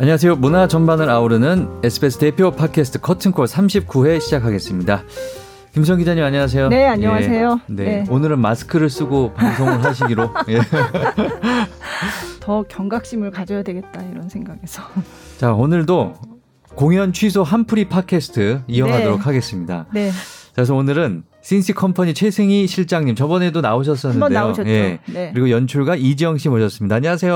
안녕하세요. 문화 전반을 아우르는 SBS 대표 팟캐스트 커튼콜 39회 시작하겠습니다. 김성 기자님 안녕하세요. 네, 안녕하세요. 예, 네. 네. 오늘은 마스크를 쓰고 방송을 하시기로. 예. 더 경각심을 가져야 되겠다 이런 생각에서. 자, 오늘도 공연 취소 한풀이 팟캐스트 이어가도록 네. 하겠습니다. 네. 그래서 오늘은 신시 컴퍼니 최승희 실장님 저번에도 나오셨었는데요. 한번 나오셨죠. 예. 네. 그리고 연출가 이지영 씨 모셨습니다. 안녕하세요.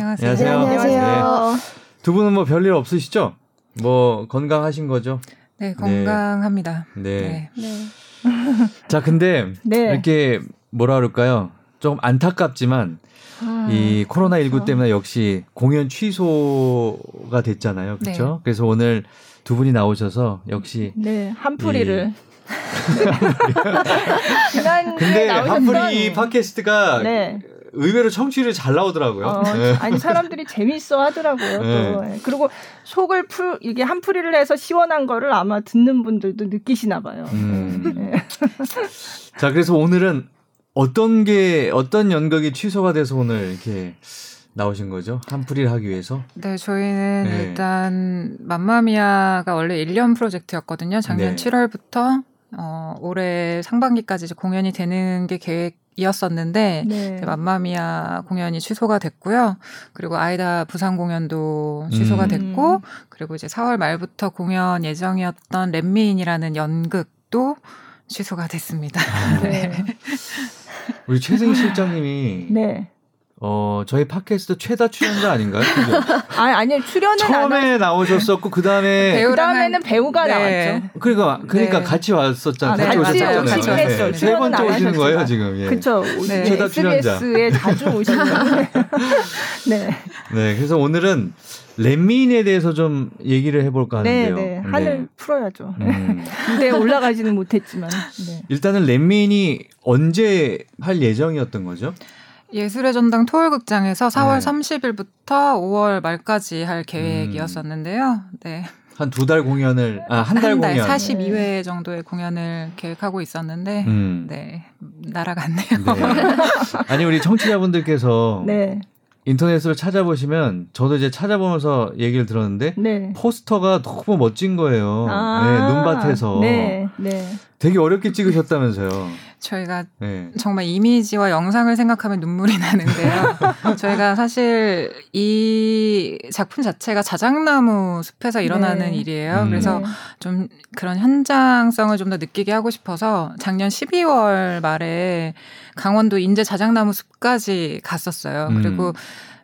안녕하세요. 안녕하세요. 네, 안녕하세요. 네. 두 분은 뭐 별일 없으시죠? 뭐 건강하신 거죠? 네, 건강합니다. 네. 네. 네. 자, 근데 네. 이렇게 뭐라 그럴까요? 조금 안타깝지만 아, 이 코로나 19 그렇죠. 때문에 역시 공연 취소가 됐잖아요. 그렇죠? 네. 그래서 오늘 두 분이 나오셔서 역시 네, 한풀이를 근데 한풀이 팟캐스트가 네. 의외로 청취율이 잘 나오더라고요. 어, 네. 아니 사람들이 재밌어 하더라고요. 네. 또 네. 그리고 속을 풀 이게 한풀이를 해서 시원한 거를 아마 듣는 분들도 느끼시나 봐요. 음. 네. 자 그래서 오늘은 어떤 게 어떤 연극이 취소가 돼서 오늘 이렇게 나오신 거죠? 한풀이를 하기 위해서? 네, 저희는 네. 일단 맘마미아가 원래 1년 프로젝트였거든요. 작년 네. 7월부터 어, 올해 상반기까지 이제 공연이 되는 게 계획 이었었는데 네. 맘마미아 공연이 취소가 됐고요. 그리고 아이다 부산 공연도 취소가 음. 됐고 그리고 이제 4월 말부터 공연 예정이었던 렛미인이라는 연극도 취소가 됐습니다. 아, 네. 우리 최승희 실장님이 네. 어, 저희 팟캐스트 최다 출연자 아닌가요? 아니, 아니요. 출연은 처음에 나오셨었고 그다음에 그다음에는 배우가 네. 나왔죠. 그러니까 그러니까 네. 같이 왔었잖아요. 아, 같이, 같이 오셨잖아요. 네. 세 번째 오시는 거예요, 지금. 예. 그렇죠. 네. 최다 출연자. SBS에 자주 오시는 네. 네. 그래서 오늘은 렛민에 대해서 좀 얘기를 해볼까 하는데요. 네, 네. 한을 네. 풀어야죠. 음. 무대에 올라가지는 못했지만. 네. 일단은 렛민이 언제 할 예정이었던 거죠? 예술의 전당 토요일극장에서 4월 네. 30일부터 5월 말까지 할 계획이었었는데요. 네. 한 두 달 공연을 아한달 공연 42회 정도의 공연을 계획하고 있었는데 음. 네 날아갔네요. 네. 아니 우리 청취자분들께서 네. 인터넷으로 찾아보시면 저도 이제 찾아보면서 얘기를 들었는데 네. 포스터가 너무 멋진 거예요. 아~ 네, 눈밭에서. 네, 네. 되게 어렵게 찍으셨다면서요. 저희가 네. 정말 이미지와 영상을 생각하면 눈물이 나는데요. 저희가 사실 이 작품 자체가 자작나무 숲에서 일어나는 네. 일이에요. 음. 그래서 좀 그런 현장성을 좀 더 느끼게 하고 싶어서 작년 12월 말에 강원도 인제 자작나무 숲까지 갔었어요. 음. 그리고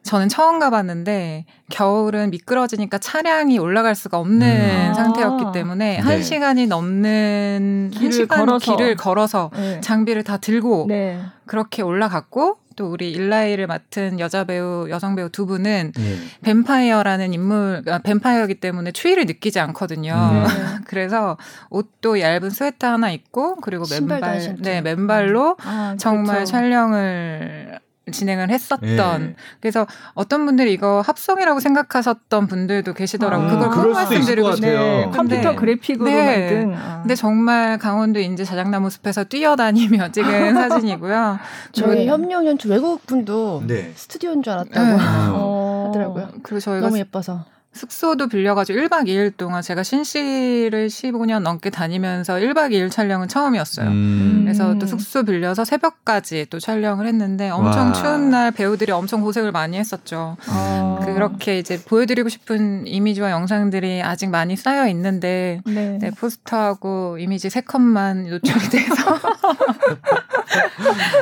저는 처음 가봤는데 겨울은 미끄러지니까 차량이 올라갈 수가 없는 음. 상태였기 때문에 네. 한 시간이 넘는 길을 한 시간 걸어서. 길을 걸어서 네. 장비를 다 들고 네. 그렇게 올라갔고 또 우리 일라이를 맡은 여자 배우, 여성 배우 두 분은 네. 뱀파이어라는 인물, 아, 뱀파이어이기 때문에 추위를 느끼지 않거든요. 네. 그래서 옷도 얇은 스웨터 하나 입고 그리고 맨발, 네 맨발로 아, 정말 그렇죠. 촬영을 진행을 했었던 예. 그래서 어떤 분들이 이거 합성이라고 생각하셨던 분들도 계시더라고요. 아, 그걸 꼭 말씀드리고 싶네요. 네. 컴퓨터 그래픽으로 네. 만든. 아. 근데 정말 강원도 인제 자작나무 숲에서 뛰어다니며 찍은 사진이고요. 저희 협력 연출 외국 분도 네. 스튜디오인 줄 알았다고 네. 하더라고요. 그리고 저희가 너무 예뻐서 숙소도 빌려가지고 1박 2일 동안 제가 신시를 15년 넘게 다니면서 1박 2일 촬영은 처음이었어요. 음. 그래서 또 숙소 빌려서 새벽까지 또 촬영을 했는데 엄청 와. 추운 날 배우들이 엄청 고생을 많이 했었죠. 아. 그렇게 이제 보여드리고 싶은 이미지와 영상들이 아직 많이 쌓여 있는데 네. 네, 포스터하고 이미지 세 컷만 노출이 돼서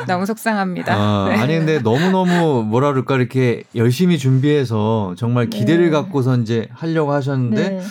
너무 속상합니다. 아, 네. 니 근데 너무너무 뭐라 그럴까 이렇게 열심히 준비해서 정말 기대를 네. 갖고선 이제 하려고 하셨는데 네.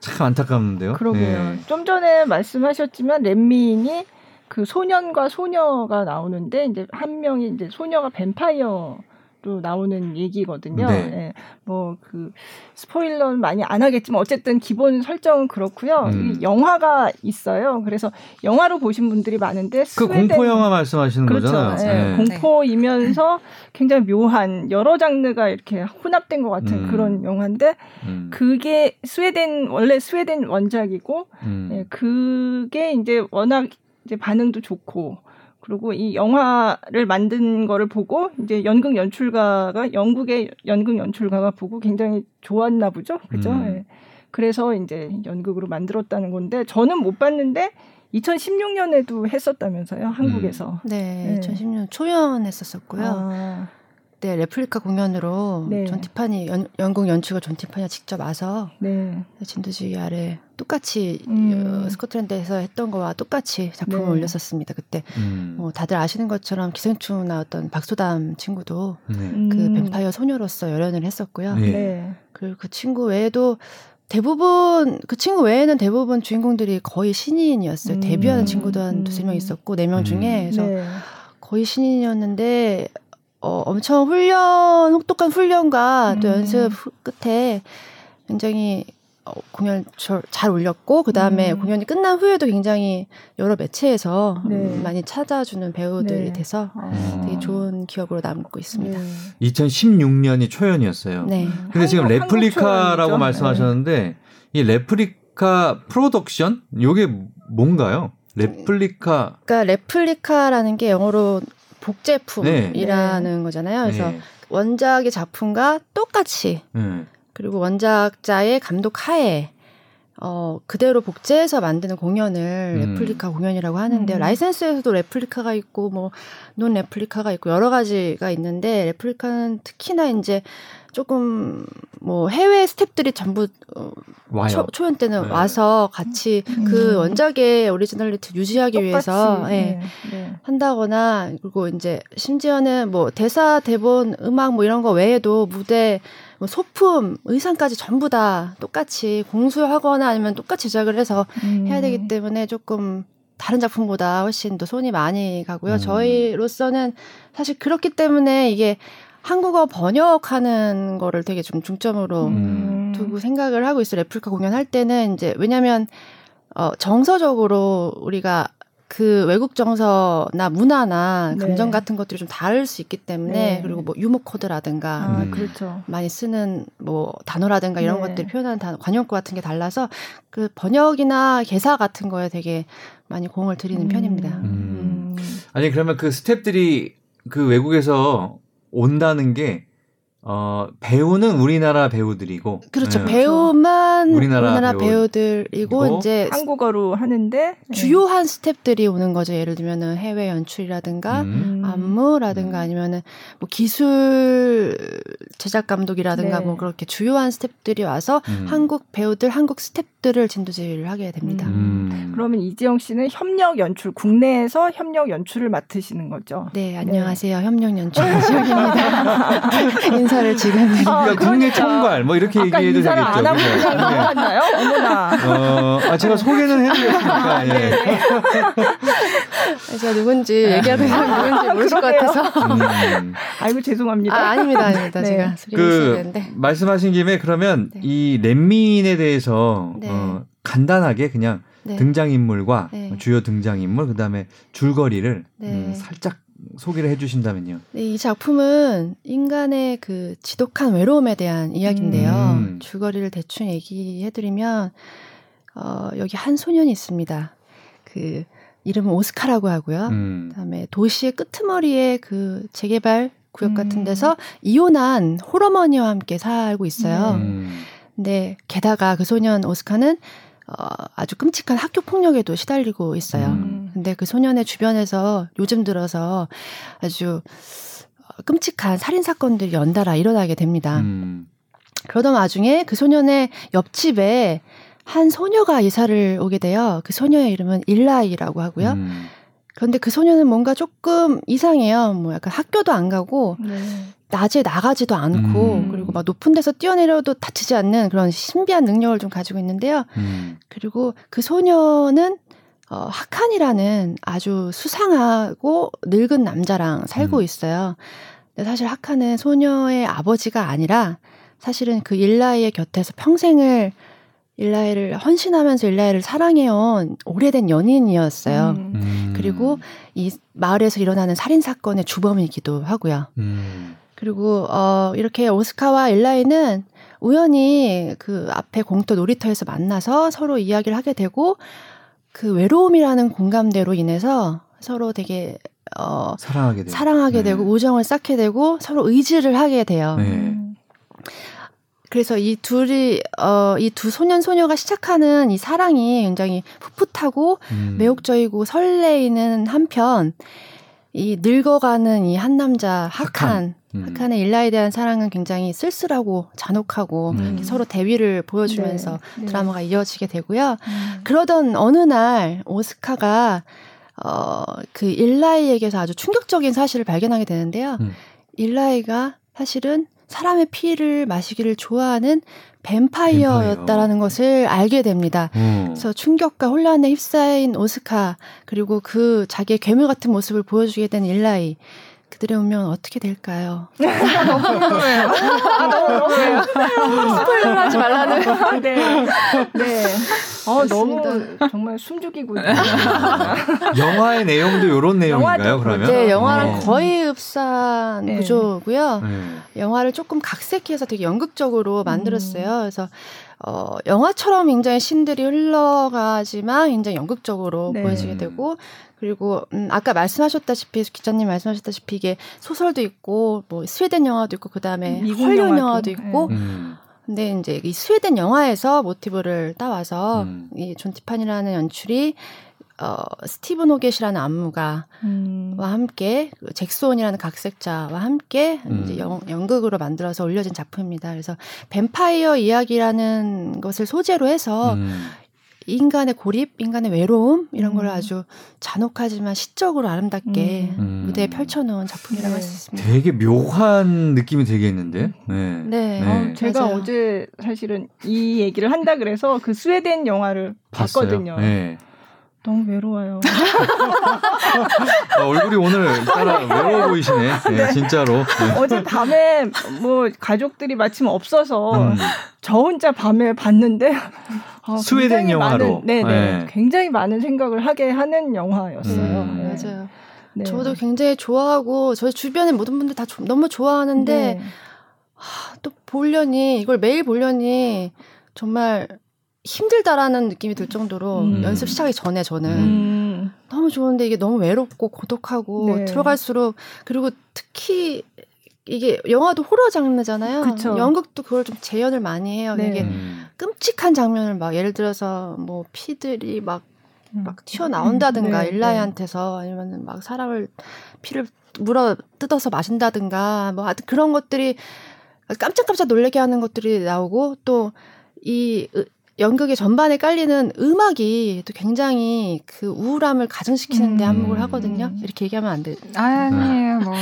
참 안타깝는데요. 그러게요. 네. 좀 전에 말씀하셨지만 렛미인이 그 소년과 소녀가 나오는데 이제 한 명이 이제 소녀가 뱀파이어 또 나오는 얘기거든요. 네. 네. 뭐그 스포일러는 많이 안 하겠지만 어쨌든 기본 설정은 그렇고요. 음. 영화가 있어요. 그래서 영화로 보신 분들이 많은데 그 스웨덴... 공포 영화 말씀하시는 그렇죠. 거잖아요. 네. 네. 공포이면서 굉장히 묘한 여러 장르가 이렇게 혼합된 것 같은 음. 그런 영화인데 음. 그게 스웨덴 원래 스웨덴 원작이고 음. 네, 그게 이제 워낙 이제 반응도 좋고 그리고 이 영화를 만든 거를 보고 이제 연극 연출가가 영국의 연극 연출가가 보고 굉장히 좋았나 보죠. 그죠? 음. 네. 그래서 이제 연극으로 만들었다는 건데 저는 못 봤는데 2016년에도 했었다면서요, 한국에서. 음. 네, 네, 2016년 초연했었었고요. 아. 때 레플리카 공연으로 네. 존 티파니 연, 영국 연출가 존 티파니가 직접 와서 네. 진두지휘 아래 똑같이 음. 어, 스코틀랜드에서 했던 거와 똑같이 작품을 네. 올렸었습니다. 그때 음. 뭐 다들 아시는 것처럼 기생충 나왔던 박소담 친구도 네. 그 음. 뱀파이어 소녀로서 열연을 했었고요. 네. 네. 그리고 그 친구 외에도 대부분 그 친구 외에는 대부분 주인공들이 거의 신인이었어요. 음. 데뷔하는 친구도 한 두세 명 있었고 네 명 중에 그래서 네. 거의 신인이었는데 어, 엄청 훈련, 혹독한 훈련과 또 음. 연습 끝에 굉장히 어, 공연 잘 올렸고 그 다음에 음. 공연이 끝난 후에도 굉장히 여러 매체에서 네. 많이 찾아주는 배우들이 네. 돼서 아. 되게 좋은 기억으로 남고 있습니다. 네. 2016년이 초연이었어요. 네. 근데 지금 레플리카라고 말씀하셨는데 네. 이 레플리카 프로덕션 요게 뭔가요? 레플리카. 그러니까 레플리카라는 게 영어로 복제품이라는 네. 거잖아요. 그래서 네. 원작의 작품과 똑같이 음. 그리고 원작자의 감독 하에 어, 그대로 복제해서 만드는 공연을 음. 레플리카 공연이라고 하는데요. 음. 라이센스에서도 레플리카가 있고, 뭐, non replica가 있고, 여러 가지가 있는데, 레플리카는 특히나 이제 조금 뭐 해외 스탭들이 전부 어, 초, 초연 때는 네. 와서 같이 음. 그 원작의 originality 유지하기 똑같이. 위해서 네. 네. 한다거나 그리고 이제 심지어는 뭐 대사 대본 음악 뭐 이런 거 외에도 무대 뭐 소품 의상까지 전부 다 똑같이 공수하거나 아니면 똑같이 제작을 해서 음. 해야 되기 때문에 조금 다른 작품보다 훨씬 더 손이 많이 가고요. 음. 저희로서는 사실 그렇기 때문에 이게 한국어 번역하는 거를 되게 좀 중점으로 음. 두고 생각을 하고 있어요. 레플리카 공연할 때는 이제 왜냐면 어 정서적으로 우리가 그 외국 정서나 문화나 네. 감정 같은 것들이 좀 다를 수 있기 때문에 네. 그리고 뭐 유머 코드라든가 아, 그렇죠. 많이 쓰는 뭐 단어라든가 이런 네. 것들 표현하는 단어 관용구 같은 게 달라서 그 번역이나 개사 같은 거에 되게 많이 공을 들이는 음. 편입니다. 음. 음. 아니 그러면 그 스탭들이 그 외국에서 온다는 게 어, 배우는 우리나라 배우들이고. 그렇죠. 네. 배우만 우리나라, 우리나라 배우, 들이고 이제 한국어로 하는데 네. 주요한 스탭들이 오는 거죠. 예를 들면은 해외 연출이라든가 음. 안무라든가 음. 아니면은 뭐 기술 제작 감독이라든가 네. 뭐 그렇게 주요한 스탭들이 와서 음. 한국 배우들, 한국 스탭들을 진도제를 하게 됩니다. 음. 그러면 이지영 씨는 협력 연출 국내에서 협력 연출을 맡으시는 거죠? 네, 안녕하세요. 협력 연출 지영입니다. 인사를 지금 아, 그러니까 국내 총괄 뭐 이렇게 얘기해도 되겠죠. 안 하고 그냥 넘어갔나요? 어머나. 어, 아, 제가 소개는 해드렸으니까. 아, 예. 제가 누군지 얘기하는 사람 누군지 모르실 것 같아서. 음. 아이고 죄송합니다. 아, 아닙니다, 아닙니다. 네. 제가 그 말씀하신 김에 그러면 네. 이 렛민에 대해서 네. 어, 간단하게 그냥 네. 등장인물과 네. 주요 등장인물 그다음에 줄거리를 네. 음, 살짝 소개를 해주신다면요. 네, 이 작품은 인간의 그 지독한 외로움에 대한 이야기인데요. 음. 줄거리를 대충 얘기해드리면 어, 여기 한 소년이 있습니다. 그 이름은 오스카라고 하고요. 음. 그다음에 도시의 끄트머리에 그 재개발 구역 같은 음. 데서 이혼한 호러머니와 함께 살고 있어요. 음. 근데 게다가 그 소년 오스카는 어, 아주 끔찍한 학교 폭력에도 시달리고 있어요. 음. 근데 그 소년의 주변에서 요즘 들어서 아주 어, 끔찍한 살인 사건들이 연달아 일어나게 됩니다. 음. 그러던 와중에 그 소년의 옆집에 한 소녀가 이사를 오게 돼요. 그 소녀의 이름은 일라이라고 하고요. 음. 그런데 그 소녀는 뭔가 조금 이상해요. 뭐 약간 학교도 안 가고 네. 낮에 나가지도 않고 음. 그리고 막 높은 데서 뛰어내려도 다치지 않는 그런 신비한 능력을 좀 가지고 있는데요. 음. 그리고 그 소녀는 어, 하칸이라는 아주 수상하고 늙은 남자랑 살고 음. 있어요. 근데 사실 하칸은 소녀의 아버지가 아니라 사실은 그 일라이의 곁에서 평생을 일라이를 헌신하면서 일라이를 사랑해온 오래된 연인이었어요. 음. 음. 그리고 이 마을에서 일어나는 살인 사건의 주범이기도 하고요. 음. 그리고 어 이렇게 오스카와 일라이는 우연히 그 앞에 공터 놀이터에서 만나서 서로 이야기를 하게 되고 그 외로움이라는 공감대로 인해서 서로 되게 어, 사랑하게, 사랑하게 네. 되고 우정을 쌓게 되고 서로 의지를 하게 돼요. 네. 그래서 이 둘이 어 이 두 소년 소녀가 시작하는 이 사랑이 굉장히 풋풋하고 음. 매혹적이고 설레이는 한편 이 늙어가는 이 한 남자 학한 음. 학한의 일라에 대한 사랑은 굉장히 쓸쓸하고 잔혹하고 음. 서로 대위를 보여주면서 네. 네. 드라마가 이어지게 되고요. 음. 그러던 어느 날 오스카가 어 그 일라이에게서 아주 충격적인 사실을 발견하게 되는데요. 음. 일라이가 사실은 사람의 피를 마시기를 좋아하는 뱀파이어였다라는 것을 알게 됩니다. 음. 그래서 충격과 혼란에 휩싸인 오스카 그리고 그 자기의 괴물 같은 모습을 보여주게 된 일라이 그들의 운명은 어떻게 될까요? 너무 궁금해요. 아, 너무 궁금해요. 스포일러 하지 말라는. 네. 네. 어, 너무 정말 숨죽이고 영화의 내용도 이런 내용인가요, 그러면? 네, 영화랑 어. 거의 흡사한 네. 구조고요. 네. 영화를 조금 각색해서 되게 연극적으로 만들었어요. 음. 그래서 어, 영화처럼 굉장히 신들이 흘러가지만 굉장히 연극적으로 네. 보여지게 되고 그리고 음 아까 말씀하셨다시피 기자님 말씀하셨다시피 이게 소설도 있고 뭐 스웨덴 영화도 있고 그다음에 헐리우드 영화도 있고 네. 음. 근데 이제 이 스웨덴 영화에서 모티브를 따와서 음. 이존 티판이라는 연출이 어 스티븐 호겟이라는 안무가와 음. 함께 그 잭손이라는 각색자와 함께 음. 이제 영, 연극으로 만들어서 올려진 작품입니다. 그래서 뱀파이어 이야기라는 것을 소재로 해서 음. 인간의 고립, 인간의 외로움 이런 걸 음. 아주 잔혹하지만 시적으로 아름답게 음. 무대에 펼쳐놓은 작품이라고 네. 할수 있습니다. 되게 묘한 느낌이 되겠는데. 네. 네. 네. 어, 제가 맞아요. 어제 사실은 이 얘기를 한다 그래서 그 스웨덴 영화를 봤어요. 봤거든요. 네. 너무 외로워요. 아, 얼굴이 오늘 따라 외로워 보이시네. 네, 네. 진짜로. 네. 어제 밤에 뭐 가족들이 마침 없어서 음. 저 혼자 밤에 봤는데 아, 스웨덴 영화로. 많은, 네네. 네. 굉장히 많은 생각을 하게 하는 영화였어요. 음. 네. 맞아요. 네. 저도 굉장히 좋아하고 저희 주변에 모든 분들 다 너무 좋아하는데 네. 하, 또 보려니 이걸 매일 보려니 정말 힘들다라는 느낌이 들 정도로 음. 연습 시작하기 전에 저는 음. 너무 좋은데 이게 너무 외롭고 고독하고 네. 들어갈수록 그리고 특히 이게 영화도 호러 장르잖아요. 그쵸. 연극도 그걸 좀 재현을 많이 해요. 네. 이게 음. 끔찍한 장면을 막 예를 들어서 뭐 피들이 막, 음. 막 튀어나온다든가 네, 일라이한테서 아니면 막 사람을 피를 물어 뜯어서 마신다든가 뭐 하여튼 그런 것들이 깜짝깜짝 놀래게 하는 것들이 나오고 또이 연극의 전반에 깔리는 음악이 또 굉장히 그 우울함을 가중시키는데 음. 한몫을 하거든요. 이렇게 얘기하면 안 돼. 아니에요, 뭐.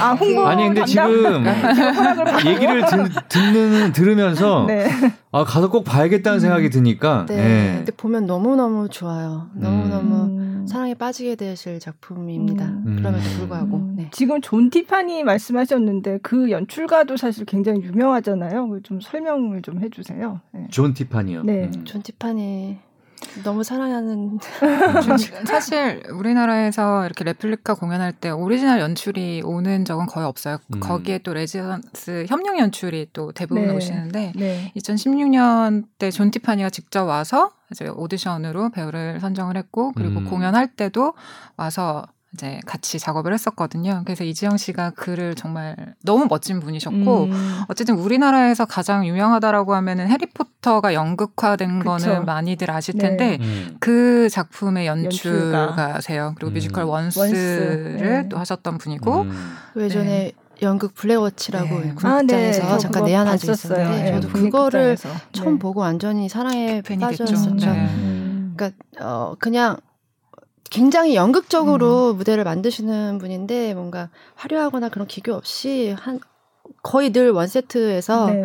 아, 홍보 아니, 근데 지금 얘기를 듣, 듣는, 들으면서 네. 아, 가서 꼭 봐야겠다는 음. 생각이 드니까. 네. 네. 근데 보면 너무 너무 좋아요. 너무 너무 음. 사랑에 빠지게 되실 작품입니다. 음. 그럼에도 불구하고. 음. 네. 지금 존 티파니 말씀하셨는데 그 연출가도 사실 굉장히 유명하잖아요. 좀 설명을 좀 해주세요. 네. 존 티파니요. 네. 음. 존 티파니. 너무 사랑하는 사실 우리나라에서 이렇게 레플리카 공연할 때 오리지널 연출이 오는 적은 거의 없어요. 음. 거기에 또 레지던스 협력 연출이 또 대부분 네. 오시는데 네. 2016년 때 존 티파니가 직접 와서 이제 오디션으로 배우를 선정을 했고 그리고 음. 공연할 때도 와서 이제 같이 작업을 했었거든요. 그래서 이지영 씨가 글을 정말 너무 멋진 분이셨고 음. 어쨌든 우리나라에서 가장 유명하다라고 하면은 해리포터가 연극화된 그쵸. 거는 많이들 아실 네. 텐데 네. 음. 그 작품의 연출가세요. 그리고 음. 뮤지컬 원스를 원스. 네. 또 하셨던 분이고 음. 예전에 네. 연극 블랙워치라고 네. 국립극장에서 아, 네. 잠깐 내한한 적이 있었는데 네. 저도 그거를 처음 보고 완전히 사랑에 빠졌었죠. 그러니까 어 그냥 굉장히 연극적으로 음. 무대를 만드시는 분인데 뭔가 화려하거나 그런 기교 없이 한 거의 늘 원세트에서 네.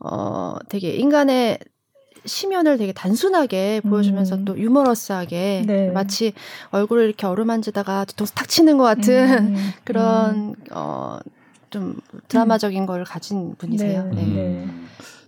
어 되게 인간의 심연을 되게 단순하게 보여주면서 음. 또 유머러스하게 네. 마치 얼굴을 이렇게 어루만지다가 뒤통수 탁 치는 것 같은 음. 그런 음. 어좀 드라마적인 걸 가진 분이세요. 네. 네.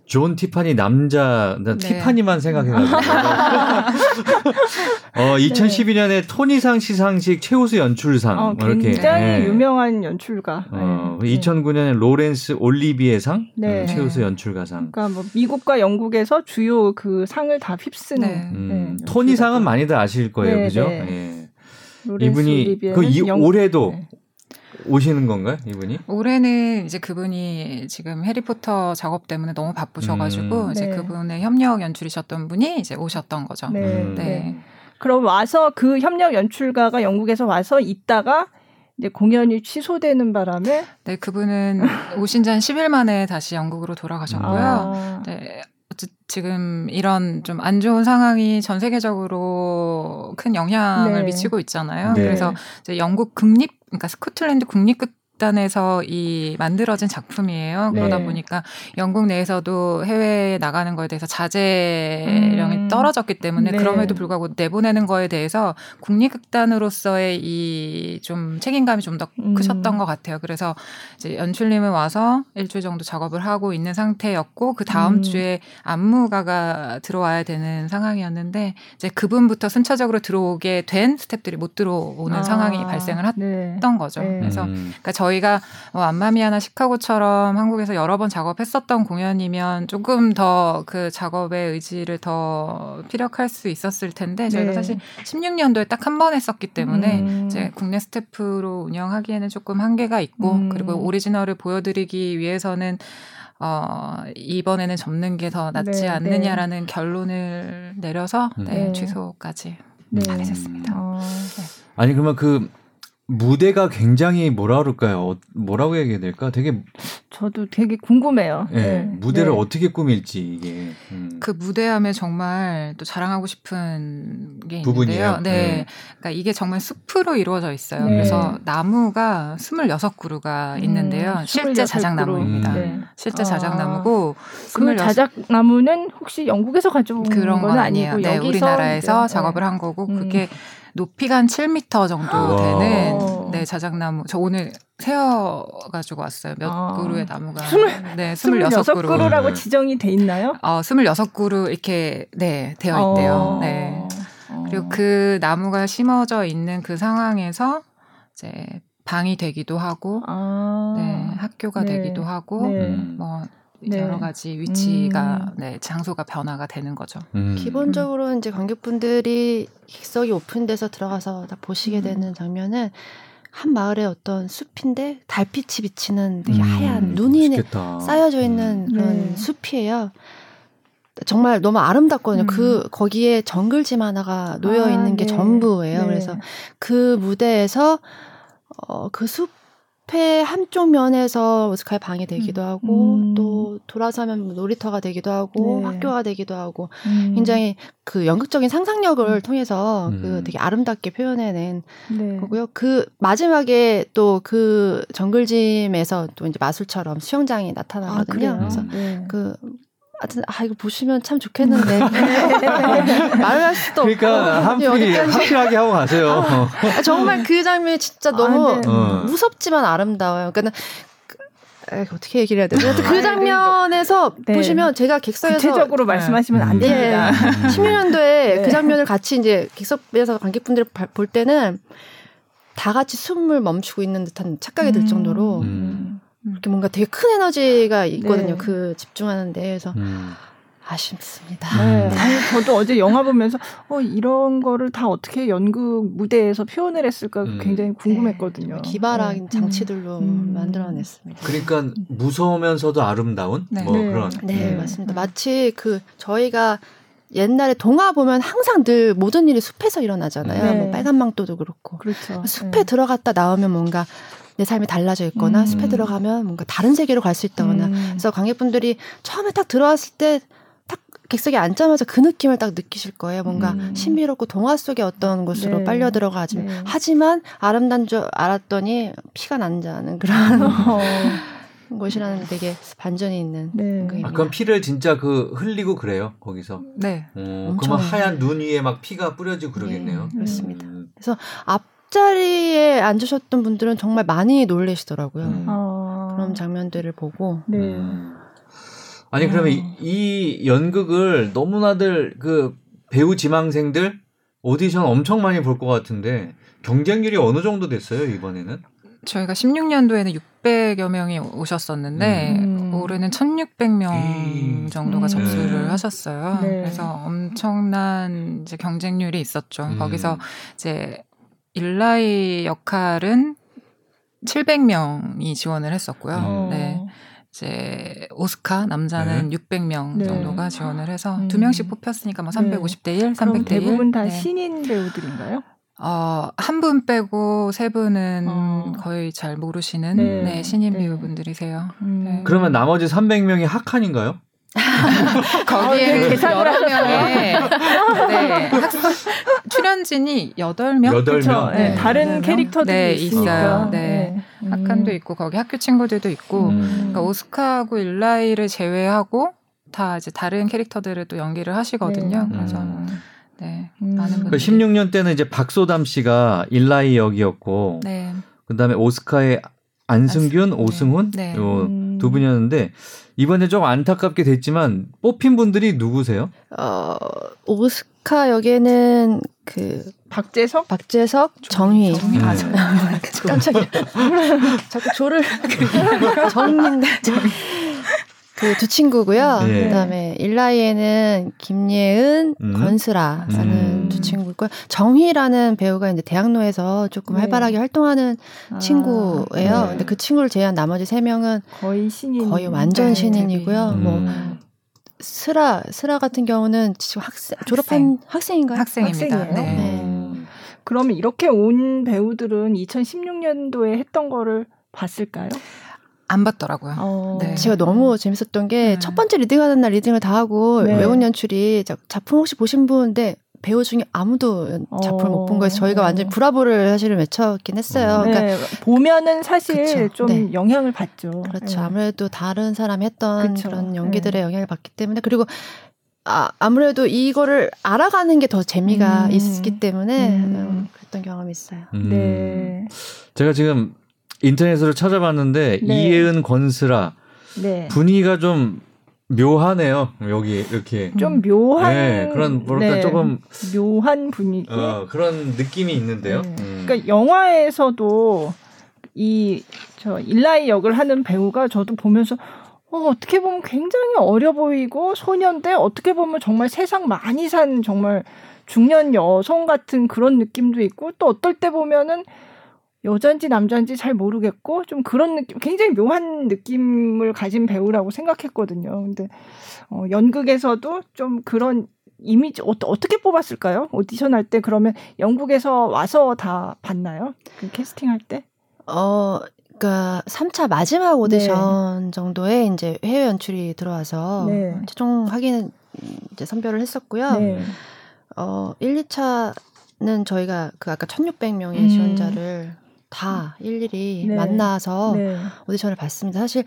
네. 존 티파니 남자, 난 네. 티파니만 생각해가지고. 어, 2012년에 네. 토니상 시상식 최우수 연출상. 어, 뭐 이렇게. 굉장히 네. 유명한 연출가. 어, 네. 2009년에 로렌스 올리비에상. 네. 음, 최우수 연출가상. 그러니까 뭐 미국과 영국에서 주요 그 상을 다 휩쓰는. 네. 음, 토니상은 많이들 아실 거예요. 그죠? 예. 이분이 그 이, 영... 올해도 네. 오시는 건가요, 이분이? 올해는 이제 그분이 지금 해리포터 작업 때문에 너무 바쁘셔가지고 음. 이제 네. 그분의 협력 연출이셨던 분이 이제 오셨던 거죠. 네. 음. 네. 그럼 와서 그 협력 연출가가 영국에서 와서 있다가 이제 공연이 취소되는 바람에 네 그분은 오신 지 한 10일 만에 다시 영국으로 돌아가셨고요. 아. 네. 지금 이런 좀 안 좋은 상황이 전 세계적으로 큰 영향을 네. 미치고 있잖아요. 네. 그래서 이제 영국 국립 그러니까 스코틀랜드 국립 단에서 이 만들어진 작품이에요. 네. 그러다 보니까 영국 내에서도 해외에 나가는 거에 대해서 자제령이 음. 떨어졌기 때문에 네. 그럼에도 불구하고 내보내는 거에 대해서 국립극단으로서의 이 좀 책임감이 좀더 음. 크셨던 것 같아요. 그래서 이제 연출님은 와서 일주일 정도 작업을 하고 있는 상태였고 그 다음 음. 주에 안무가가 들어와야 되는 상황이었는데 이제 그분부터 순차적으로 들어오게 된 스탭들이 못 들어오는 아. 상황이 발생을 네. 했던 거죠. 네. 그래서 음. 그러니까 저 희가 뭐 안마미아나 시카고처럼 한국에서 여러 번 작업했었던 공연이면 조금 더 그 작업의 의지를 더 피력할 수 있었을 텐데 저희가 네. 사실 16년도에 딱 한 번 했었기 때문에 음. 이제 국내 스태프로 운영하기에는 조금 한계가 있고 음. 그리고 오리지널을 보여드리기 위해서는 어, 이번에는 접는 게 더 낫지 네, 않느냐라는 네. 결론을 내려서 네, 네. 취소까지 하게 됐습니다. 어. 아니 그러면 그 무대가 굉장히 뭐라 그럴까요? 어, 뭐라고 얘기해야 될까? 되게 저도 되게 궁금해요. 네, 네. 무대를 네. 어떻게 꾸밀지 이게 음. 그 무대함에 정말 또 자랑하고 싶은 게 부분이에요. 네. 네. 그러니까 이게 정말 숲으로 이루어져 있어요. 네. 그래서 나무가 26그루가 음, 있는데요. 실제 자작나무입니다. 음. 실제 아. 자작나무고 그 자작나무는 혹시 영국에서 가져온 그런 건 아니에요. 네, 우리나라에서 작업을 한 거고 음. 그게 높이가 한 7미터 정도 되는 네, 자작나무. 저 오늘 세어 가지고 왔어요. 몇 아. 그루의 나무가. 20, 네, 26그루. 그루라고 네. 지정이 돼 있나요? 어, 26그루 이렇게 네, 되어 있대요. 어. 네. 그리고 그 나무가 심어져 있는 그 상황에서 이제 방이 되기도 하고 아. 네, 학교가 네. 되기도 하고 네. 뭐 네. 여러 가지 위치가 음. 네, 장소가 변화가 되는 거죠. 음. 기본적으로 이제 관객분들이 객석이 오픈돼서 들어가서 다 보시게 음. 되는 장면은 한 마을의 어떤 숲인데 달빛이 비치는 되게 음. 하얀 눈이 멋있겠다. 쌓여져 있는 음. 그런 네. 숲이에요. 정말 너무 아름답거든요. 음. 그 거기에 정글짐 하나가 놓여 있는 아, 게 네. 전부예요. 네. 그래서 그 무대에서 어, 그 숲 숲의 한쪽 면에서 오스카의 방이 되기도 음. 하고 음. 또 돌아서면 놀이터가 되기도 하고 네. 학교가 되기도 하고 음. 굉장히 그 연극적인 상상력을 음. 통해서 그 음. 되게 아름답게 표현해낸 네. 거고요. 그 마지막에 또 그 정글짐에서 또 이제 마술처럼 수영장이 나타나거든요. 아, 그래서 네. 그 아 이거 보시면 참 좋겠는데 말을 할 수도 그러니까 한풀이 한풀하게 하고 가세요. 아, 정말 그 장면이 진짜 너무 아, 네. 어. 무섭지만 아름다워요. 그러니까 에이, 어떻게 얘기를 해야 되지? 그 장면에서 네. 보시면 제가 객석에서 구체적으로 말씀하시면 안 됩니다. 네. 16년도에 네. 그 장면을 같이 이제 객석에서 관객분들이 볼 때는 다 같이 숨을 멈추고 있는 듯한 착각이 들 음. 정도로 음. 이렇게 뭔가 되게 큰 에너지가 있거든요. 네. 그 집중하는 데에서. 음. 아쉽습니다. 네. 아니, 저도 어제 영화 보면서 어 이런 거를 다 어떻게 연극 무대에서 표현을 했을까 음. 굉장히 궁금했거든요. 네. 기발한 네. 장치들로 음. 만들어냈습니다. 그러니까 무서우면서도 아름다운 네. 뭐 네. 그런. 네, 네, 맞습니다. 마치 그 저희가 옛날에 동화 보면 항상 늘 모든 일이 숲에서 일어나잖아요. 뭐 빨간 망토도 그렇고. 그렇죠. 숲에 들어갔다 나오면 뭔가 내 삶이 달라져 있거나 음. 숲에 들어가면 뭔가 다른 세계로 갈 수 있다거나 음. 그래서 관객분들이 처음에 딱 들어왔을 때 딱 객석에 앉자마자 그 느낌을 딱 느끼실 거예요. 뭔가 음. 신비롭고 동화 속의 어떤 곳으로 네. 빨려 들어가지. 네. 하지만 아름다운 줄 알았더니 피가 난다는 그런 어. 곳이라는 되게 반전이 있는. 네. 아, 그럼 피를 진짜 그 흘리고 그래요 거기서. 네. 어, 그러면 하얀 눈 위에 막 피가 뿌려지고 그러겠네요. 네, 그렇습니다. 음. 그래서 앞 앞자리에 앉으셨던 분들은 정말 많이 놀래시더라고요. 음. 어... 그런 장면들을 보고. 네. 음. 아니 그러면 이, 어. 이 연극을 너무나들 그 배우 지망생들 오디션 엄청 많이 볼 것 같은데 경쟁률이 어느 정도 됐어요 이번에는? 저희가 16년도에는 600여 명이 오셨었는데 음. 올해는 1,600명 에이. 정도가 음. 접수를 네. 하셨어요. 네. 그래서 엄청난 이제 경쟁률이 있었죠. 음. 거기서 이제 일라이 역할은 700명이 지원을 했었고요. 음. 네. 이제 오스카 남자는 네. 600명 네. 정도가 지원을 해서 음. 두 명씩 뽑혔으니까 뭐 350대 1, 300대 1. 대부분 다 네. 신인 배우들인가요? 어, 한 분 빼고 세 분은 어. 거의 잘 모르시는 네. 네 신인 네. 배우분들이세요. 음. 네. 그러면 나머지 300명이 학한인가요? 거기에 아, 여러 명의 네, 출연진이 8명? 8명? 네, 네, 다른 캐릭터들이 네, 있어요. 네. 음. 학한도 있고 거기 학교 친구들도 있고 음. 그러니까 오스카하고 일라이를 제외하고 다 이제 다른 캐릭터들을 또 연기를 하시거든요. 네. 그래서 음. 네, 음. 많은 분들이. 그 16년 때는 이제 박소담 씨가 일라이 역이었고 네. 그다음에 오스카의 안승균, 네. 오승훈 네. 요두 음. 분이었는데 이번에 좀 안타깝게 됐지만 뽑힌 분들이 누구세요? 어, 오스카 역에는 그 박재석, 박재석, 정희. 정희. 아, 음. 깜짝이야. 자꾸 조를 정인데. 그두 친구고요. 네. 그다음에 일라이에는 김예은, 음. 권슬아라는 음. 두 친구 있고 정희라는 배우가 이제 대학로에서 조금 네. 활발하게 활동하는 아, 친구예요. 네. 근데 그 친구를 제외한 나머지 세 명은 거의 신인, 거의 완전 네, 신인이고요. 음. 뭐 스라 스라 같은 경우는 지금 학생 졸업한 학생. 인가요 학생입니다. 네. 네. 그러면 이렇게 온 배우들은 2016년도에 했던 거를 봤을까요? 안 봤더라고요. 어. 네. 제가 너무 재밌었던 게 첫 네. 번째 reading 하는 날 reading을 다 하고 네. 외국 연출이 작품 혹시 보신 분인데 배우 중에 아무도 작품을 못본 거에서 저희가 완전 히 브라보를 사실은 외쳤긴 했어요. 네. 그러니까 보면은 사실 그쵸. 좀 네. 영향을 받죠. 그렇죠. 네. 아무래도 다른 사람이 했던 그쵸. 그런 연기들의 영향을 받기 때문에 그리고 아, 아무래도 이거를 알아가는 게 더 재미가 음. 있기 때문에 음. 그랬던 경험이 있어요. 음. 네. 제가 지금 인터넷으로 찾아봤는데 네. 이예은 권스라 네. 분위기가 좀 묘하네요. 여기 이렇게 좀 묘한 네, 그런 뭐랄까 네. 조금 묘한 분위기 어, 그런 느낌이 있는데요. 네. 음. 그러니까 영화에서도 이 저 일라이 역을 하는 배우가 저도 보면서 어, 어떻게 보면 굉장히 어려 보이고 소년데 어떻게 보면 정말 세상 많이 산 정말 중년 여성 같은 그런 느낌도 있고 또 어떨 때 보면은 여자인지 남자인지 잘 모르겠고 좀 그런 느낌 굉장히 묘한 느낌을 가진 배우라고 생각했거든요. 근데 어, 연극에서도 좀 그런 이미지 어, 떻게 뽑았을까요? 오디션 할 때 그러면 영국에서 와서 다 봤나요? 그 캐스팅 할 때? 어, 그니까 3차 마지막 오디션 네. 정도에 이제 해외 연출이 들어와서 네. 최종 확인 이제 선별을 했었고요. 네. 어, 1, 2차는 저희가 그 아까 1600명의 음. 지원자를 다 일일이 네. 만나서 네. 오디션을 봤습니다. 사실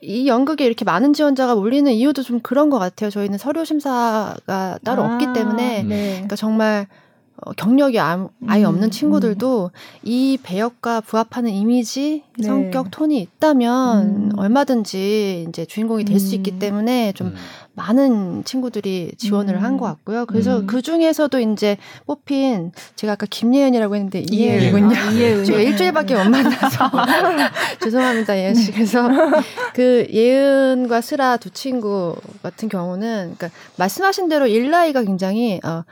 이 연극에 이렇게 많은 지원자가 몰리는 이유도 좀 그런 것 같아요. 저희는 서류 심사가 따로 아, 없기 때문에 네. 그러니까 정말 어, 경력이 아, 아예 음, 없는 친구들도 음. 이 배역과 부합하는 이미지, 네. 성격, 톤이 있다면 음. 얼마든지 이제 주인공이 될 수 있기 음. 때문에 좀 음. 많은 친구들이 지원을 한 것 같고요. 그래서 그 중에서도 이제 뽑힌 제가 아까 김예은이라고 했는데 이예은군요. 아, 이예은. 제가 일주일밖에 못 만나서 죄송합니다, 예은 씨. 그래서 그 예은과 스라 두 친구 같은 경우는 그러니까 말씀하신 대로 일라이가 굉장히 어,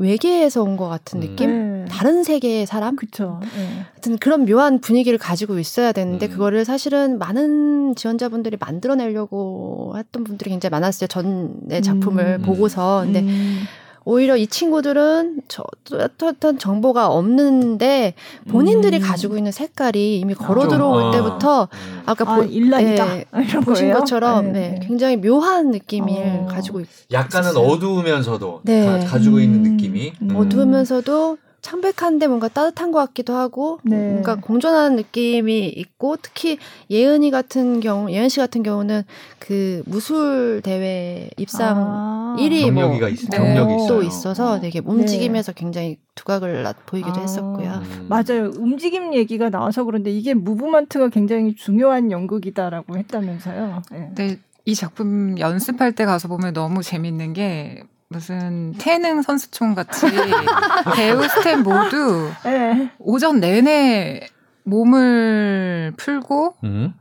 외계에서 온 것 같은 음. 느낌? 음. 다른 세계의 사람? 그쵸. 네. 하여튼 그런 묘한 분위기를 가지고 있어야 되는데, 음. 그거를 사실은 많은 지원자분들이 만들어내려고 했던 분들이 굉장히 많았어요. 전의 작품을 음. 보고서. 근데 음. 오히려 이 친구들은 저 어떤 정보가 없는데 본인들이 음. 가지고 있는 색깔이 이미 걸어 들어올 아. 때부터 아까 아, 보, 일라이다 네, 이런 보신 거예요? 것처럼 네. 네. 굉장히 묘한 느낌을 어. 가지고 있, 약간은 있었어요. 어두우면서도 네. 가, 지고 있는 음. 느낌이 음. 어두우면서도 창백한데 뭔가 따뜻한 것 같기도 하고 네. 뭔가 공존하는 느낌이 있고 특히 예은이 같은 경우 예은 씨 같은 경우는 그 무술 대회 입상 아. 1위 뭐 경력이 있, 경력이 또 있어서 되게 움직임에서 네. 굉장히 두각을 보이기도 아. 했었고요. 음. 맞아요. 움직임 얘기가 나와서 그런데 이게 movement가 굉장히 중요한 연극이다라고 했다면서요. 네. 네. 이 작품 연습할 때 가서 보면 너무 재밌는 게 무슨 태능 선수촌 같이 배우 스텝 모두 네. 오전 내내 몸을 풀고 음.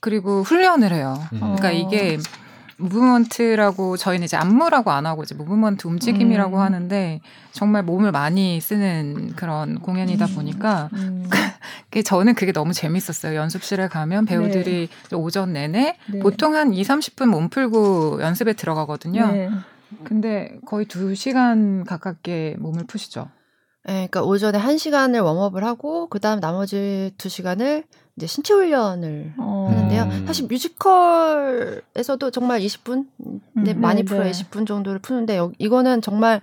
그리고 훈련을 해요. 음. 그러니까 이게 movement라고 저희는 이제 안무라고 안 하고 이제 movement 움직임이라고 음. 하는데 정말 몸을 많이 쓰는 그런 공연이다 음. 보니까 음. 그 저는 그게 너무 재밌었어요. 연습실에 가면 배우들이 네. 오전 내내 네. 보통 한 2, 30분 몸 풀고 연습에 들어가거든요. 네. 근데 거의 2시간 가깝게 몸을 푸시죠. 네, 그러니까 오전에 1시간을 warm업을 하고 그다음 나머지 2시간을 이제 신체 훈련을 어. 하는데요. 사실 뮤지컬에서도 정말 20분, 음, 네, 많이 풀어 네. 20분 정도를 푸는데 여, 이거는 정말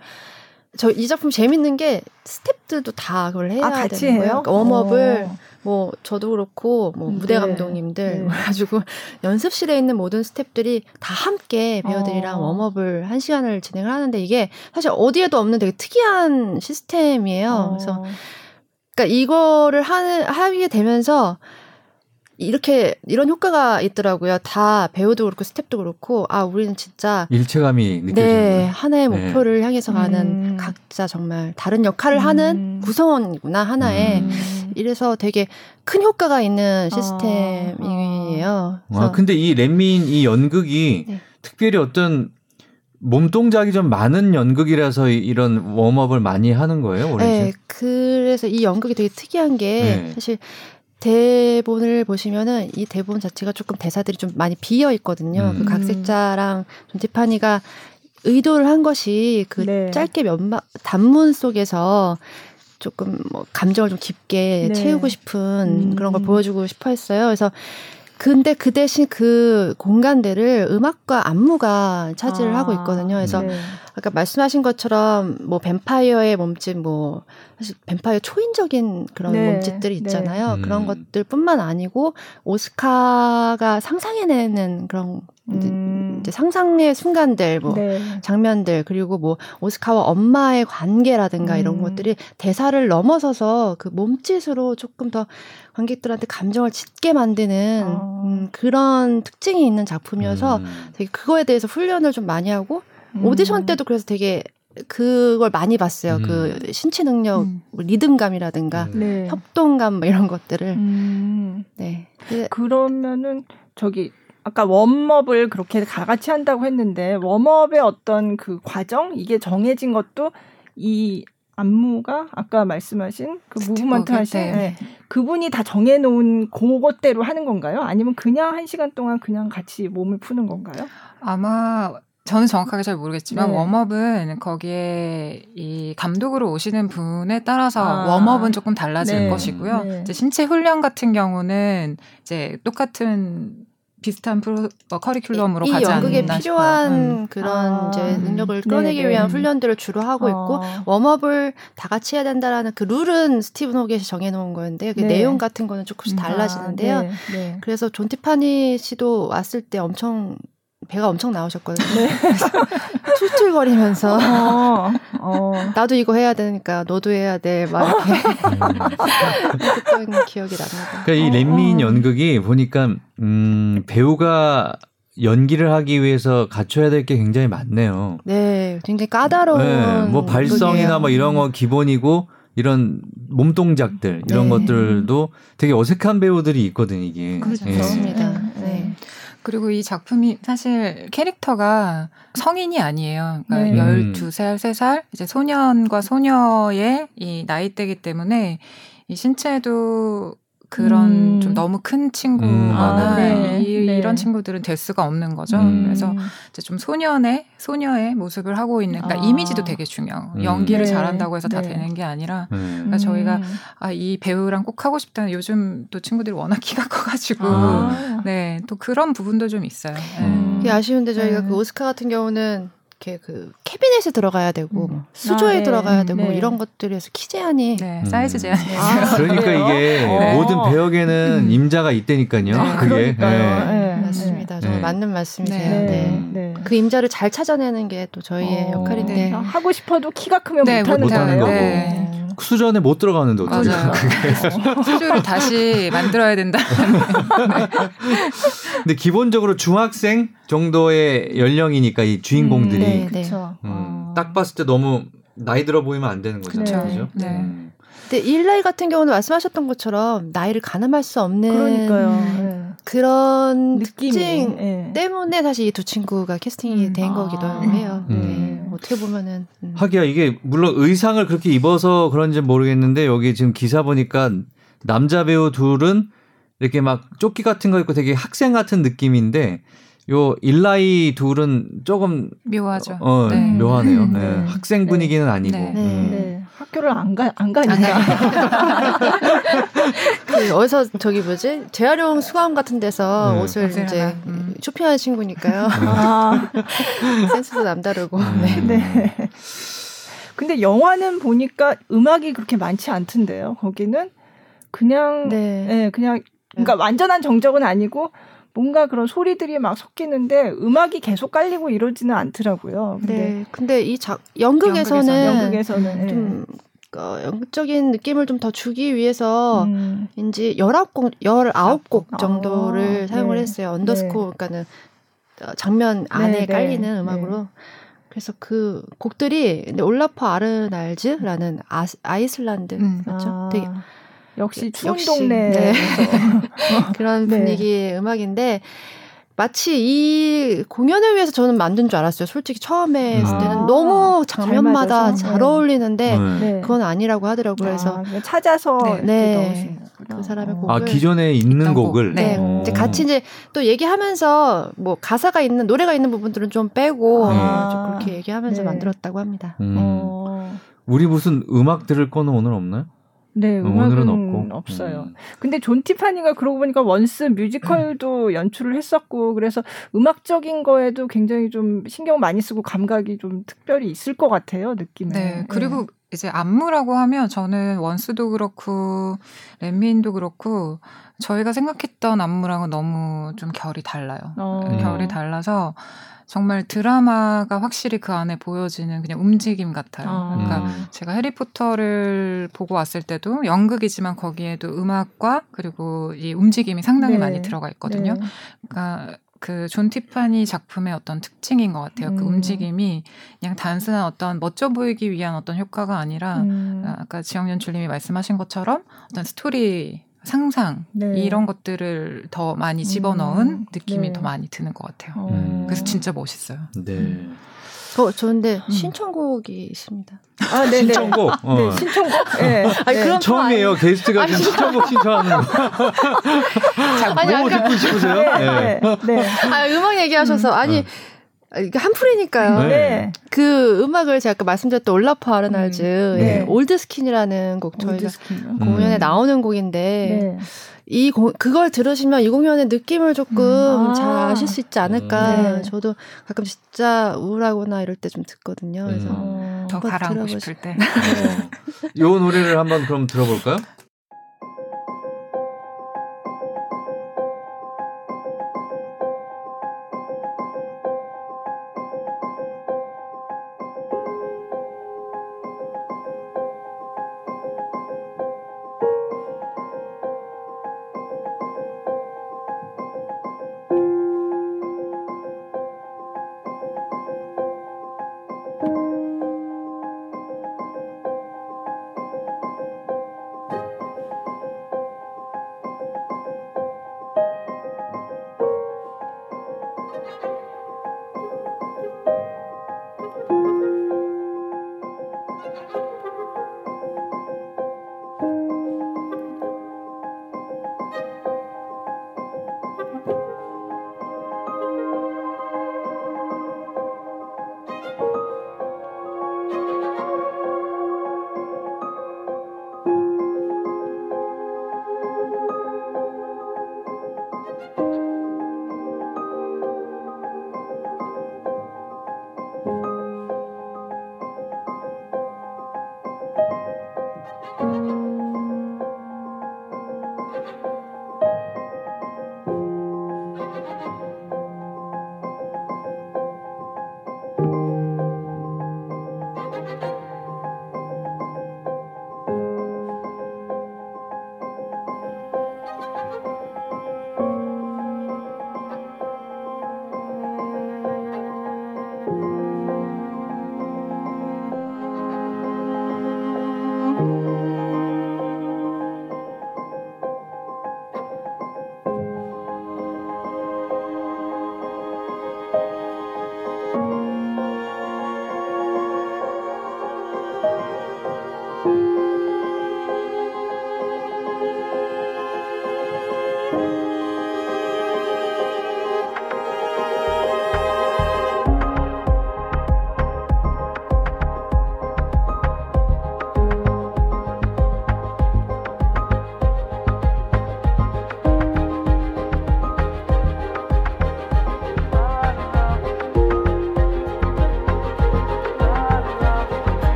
저 이 작품 재밌는 게 스탭들도 다 그걸 해야 아, 되는 거예요. 그러니까 웜업을 어. 뭐 저도 그렇고 뭐 음, 무대 네. 감독님들 네. 가지고 연습실에 있는 모든 스탭들이 다 함께 배우들이랑 어. 웜업을 한 시간을 진행을 하는데 이게 사실 어디에도 없는 되게 특이한 시스템이에요. 어. 그래서 그러니까 이거를 하는 하게 되면서 이렇게 이런 효과가 있더라고요. 다 배우도 그렇고 스텝도 그렇고 아 우리는 진짜 일체감이 느껴지는 네 하나의 네. 목표를 향해서 가는 음. 각자 정말 다른 역할을 음. 하는 구성원이구나 하나의 음. 이래서 되게 큰 효과가 있는 아. 시스템이에요. 아, 아 근데 이 렛민 이 연극이 네. 특별히 어떤 몸 동작이 좀 많은 연극이라서 이런 웜업을 많이 하는 거예요, 원래? 네, 그래서 이 연극이 되게 특이한 게 네. 사실 대본을 보시면은 이 대본 자체가 조금 대사들이 좀 많이 비어 있거든요. 음. 그 각색자랑 좀 티파니가 의도를 한 것이 그 네. 짧게 몇마 단문 속에서 조금 뭐 감정을 좀 깊게 네. 채우고 싶은 음. 그런 걸 보여주고 싶어 했어요. 그래서 근데 그 대신 그 공간들을 음악과 안무가 차지를 아, 하고 있거든요. 그래서 네. 아까 말씀하신 것처럼 뭐 뱀파이어의 몸짓 뭐 사실 뱀파이어 초인적인 그런 네, 몸짓들이 네. 있잖아요. 네. 그런 것들뿐만 아니고 오스카가 상상해내는 그런 음. 이제 상상의 순간들, 뭐 네. 장면들 그리고 뭐 오스카와 엄마의 관계라든가 음. 이런 것들이 대사를 넘어서서 그 몸짓으로 조금 더 관객들한테 감정을 짙게 만드는 어. 음, 그런 특징이 있는 작품이어서 음. 되게 그거에 대해서 훈련을 좀 많이 하고 음. 오디션 때도 그래서 되게 그걸 많이 봤어요. 그 음. 신체 능력, 음. 뭐 리듬감이라든가 네. 협동감 뭐 이런 것들을. 네. 그러면은 저기 아까 웜업을 그렇게 다 같이 한다고 했는데 웜업의 어떤 그 과정 이게 정해진 것도 이 안무가 아까 말씀하신 그 무브먼트 하신 네. 네. 그분이 다 정해놓은 그것대로 하는 건가요? 아니면 그냥 한 시간 동안 그냥 같이 몸을 푸는 건가요? 아마 저는 정확하게 잘 모르겠지만 네. 웜업은 거기에 이 감독으로 오시는 분에 따라서 아. 웜업은 조금 달라질 네. 것이고요. 네. 이제 신체 훈련 같은 경우는 이제 똑같은 비슷한 프로 어, 커리큘럼으로 이, 가지 연극에 않나 필요한 음. 그런 아. 이제 능력을 끌어내기 네네. 위한 훈련들을 주로 하고 있고 어. warm up을 다 같이 해야 된다라는 그 룰은 스티븐 호겟이 정해놓은 거였는데 그 네. 내용 같은 거는 조금씩 음. 달라지는데요. 아, 네. 네. 그래서 존 티파니 씨도 왔을 때 엄청 배가 엄청 나오셨거든요. 네. 툴툴거리면서 어, 어. 나도 이거 해야 되니까 너도 해야 돼. 막 이렇게 했던 기억이 납니다. 그러니까 이 렛민 어, 어. 연극이 보니까 음, 배우가 연기를 하기 위해서 갖춰야 될 게 굉장히 많네요. 네, 굉장히 까다로운. 네, 뭐 발성이나 뭐 이런 거 기본이고 이런 몸 동작들 이런 네. 것들도 되게 어색한 배우들이 있거든 이게. 그렇습니다. 네. 네. 그리고 이 작품이 사실 캐릭터가 성인이 아니에요. 그러니까 네. 12살, 3살, 이제 소년과 소녀의 이 나이대기 때문에 이 신체도 그런 음. 좀 너무 큰 친구거나 아, 네. 이, 네. 런 친구들은 될 수가 없는 거죠. 음. 그래서 이제 좀 소년의 소녀의 모습을 하고 있는 그러니까 아. 이미지도 되게 중요. 음. 연기를 네. 잘한다고 해서 다 네. 되는 게 아니라 음. 그러니까 저희가 아, 이 배우랑 꼭 하고 싶다는 요즘 또 친구들이 워낙 키가 커가지고 아. 네또 그런 부분도 좀 있어요. 네. 아쉬운데 저희가 그 오스카 같은 경우는 이렇게 그 캐비넷에 들어가야 되고 음. 수조에 아, 네. 들어가야 되고 네. 뭐 이런 것들에서 키 제한이 네, 음. 사이즈 제한이 아, 그러니까 이게 네. 모든 배역에는 음. 임자가 있다니까요. 네, 그게 네. 맞습니다. 정말 맞는 말씀이세요. 네. 그 임자를 잘 찾아내는 게 또 저희의 어, 역할인데 하고 싶어도 키가 크면 못하는, 못하는 거고. 수전에 못 들어가는데 어떻게 맞아요. 수조를 다시 만들어야 된다. 네. 근데 기본적으로 중학생 정도의 연령이니까 이 주인공들이 음, 네, 네. 음, 어. 딱 봤을 때 너무 나이 들어 보이면 안 되는 거잖아요. 그렇죠? 네. 음. 근데 일라이 같은 경우는 말씀하셨던 것처럼 나이를 가늠할 수 없는 그러니까요. 네. 그런 느낌이, 특징 네. 때문에 사실 이 두 친구가 캐스팅이 음. 된 아. 거기도 해요. 음. 네. 어떻게 보면은 음. 하기야 이게 물론 의상을 그렇게 입어서 그런지 모르겠는데 여기 지금 기사 보니까 남자 배우 둘은 이렇게 막 조끼 같은 거 입고 되게 학생 같은 느낌인데 요 일라이 둘은 조금 묘하죠. 어, 네. 묘하네요. 네. 네. 학생 분위기는 아니고. 네. 음. 네. 학교를 안 가, 안 가니까. 그 어디서 저기 뭐지? 재활용 수감 같은 데서 네. 옷을 이제 음. 쇼핑하는 친구니까요. 아. 센스도 남다르고. 음. 네. 네. 근데 영화는 보니까 음악이 그렇게 많지 않던데요. 거기는 그냥 네, 네 그냥 그러니까 완전한 정적은 아니고 뭔가 그런 소리들이 막 섞이는데 음악이 계속 깔리고 이러지는 않더라고요. 근데 네. 근데 이 작, 연극에서는 연극에서는 좀 어, 연극적인 느낌을 좀 더 주기 위해서인지 음. 19곡 19곡 정도를 아, 사용을 네. 했어요. 언더스코어 네. 그러니까는 어, 장면 안에 네, 네. 깔리는 음악으로. 네. 그래서 그 곡들이 근데 올라프 아르날즈라는 아, 아이슬란드 음. 맞죠? 아. 되게 역시 추운 동네 네. 그런 네. 분위기의 음악인데 마치 이 공연을 위해서 저는 만든 줄 알았어요. 솔직히 처음에 했을 때는 아, 너무 장면마다 잘, 잘 어울리는데 네. 네. 그건 아니라고 하더라고요. 그래서 아, 찾아서 네. 네. 그 사람의 곡을 아 기존에 있는 곡을 네 오. 이제 같이 이제 또 얘기하면서 뭐 가사가 있는 노래가 있는 부분들은 좀 빼고 아. 좀 그렇게 얘기하면서 네. 만들었다고 합니다. 음. 어. 우리 무슨 음악 들을 거는 오늘 없나요? 네, 음악은 없고. 없어요. 음. 근데 존 티파니가 그러고 보니까 원스 뮤지컬도 연출을 했었고 그래서 음악적인 거에도 굉장히 좀 신경 많이 쓰고 감각이 좀 특별히 있을 것 같아요, 느낌에. 네, 그리고 네. 이제 안무라고 하면 저는 원스도 그렇고 렛민도 그렇고 저희가 생각했던 안무랑은 너무 좀 결이 달라요. 어. 결이 달라서 정말 드라마가 확실히 그 안에 보여지는 그냥 움직임 같아요. 아. 그러니까 음. 제가 해리포터를 보고 왔을 때도 연극이지만 거기에도 음악과 그리고 이 움직임이 상당히 네. 많이 들어가 있거든요. 네. 그러니까 그존 티파니 작품의 어떤 특징인 것 같아요. 그 음. 그 움직임이 그냥 단순한 어떤 멋져 보이기 위한 어떤 효과가 아니라 음. 아까 지영연 줄님이 말씀하신 것처럼 어떤 스토리 상상 네. 이런 것들을 더 많이 집어넣은 음, 느낌이 네. 더 많이 드는 것 같아요. 어. 음. 그래서 진짜 멋있어요. 네. 음. 어, 저근데 음. 신청곡이 있습니다. 아, 네, 네. 신청곡. 어. 네, 신청곡. 네. 아니, 그럼 처음이에요. 아니... 게스트가 지금 신청곡 신청하는 거. 자, 아니, 너무 아까... 듣고 싶으세요? 네. 네. 네. 아, 음악 얘기하셔서 음. 아니. 음. 이게 한풀이니까요. 네. 네. 그 음악을 제가 아까 말씀드렸던 올라프 아르날즈 음. 네. Old Skin이라는 곡 저희가 스킨. 공연에 음. 나오는 곡인데 네. 이 고, 그걸 들으시면 이 공연의 느낌을 조금 음. 아. 잘 아실 수 있지 않을까. 네. 저도 가끔 진짜 우울하거나 이럴 때 좀 듣거든요. 그래서 음. 더 가라앉고 싶을 때. 네. 이 노래를 한번 그럼 들어볼까요?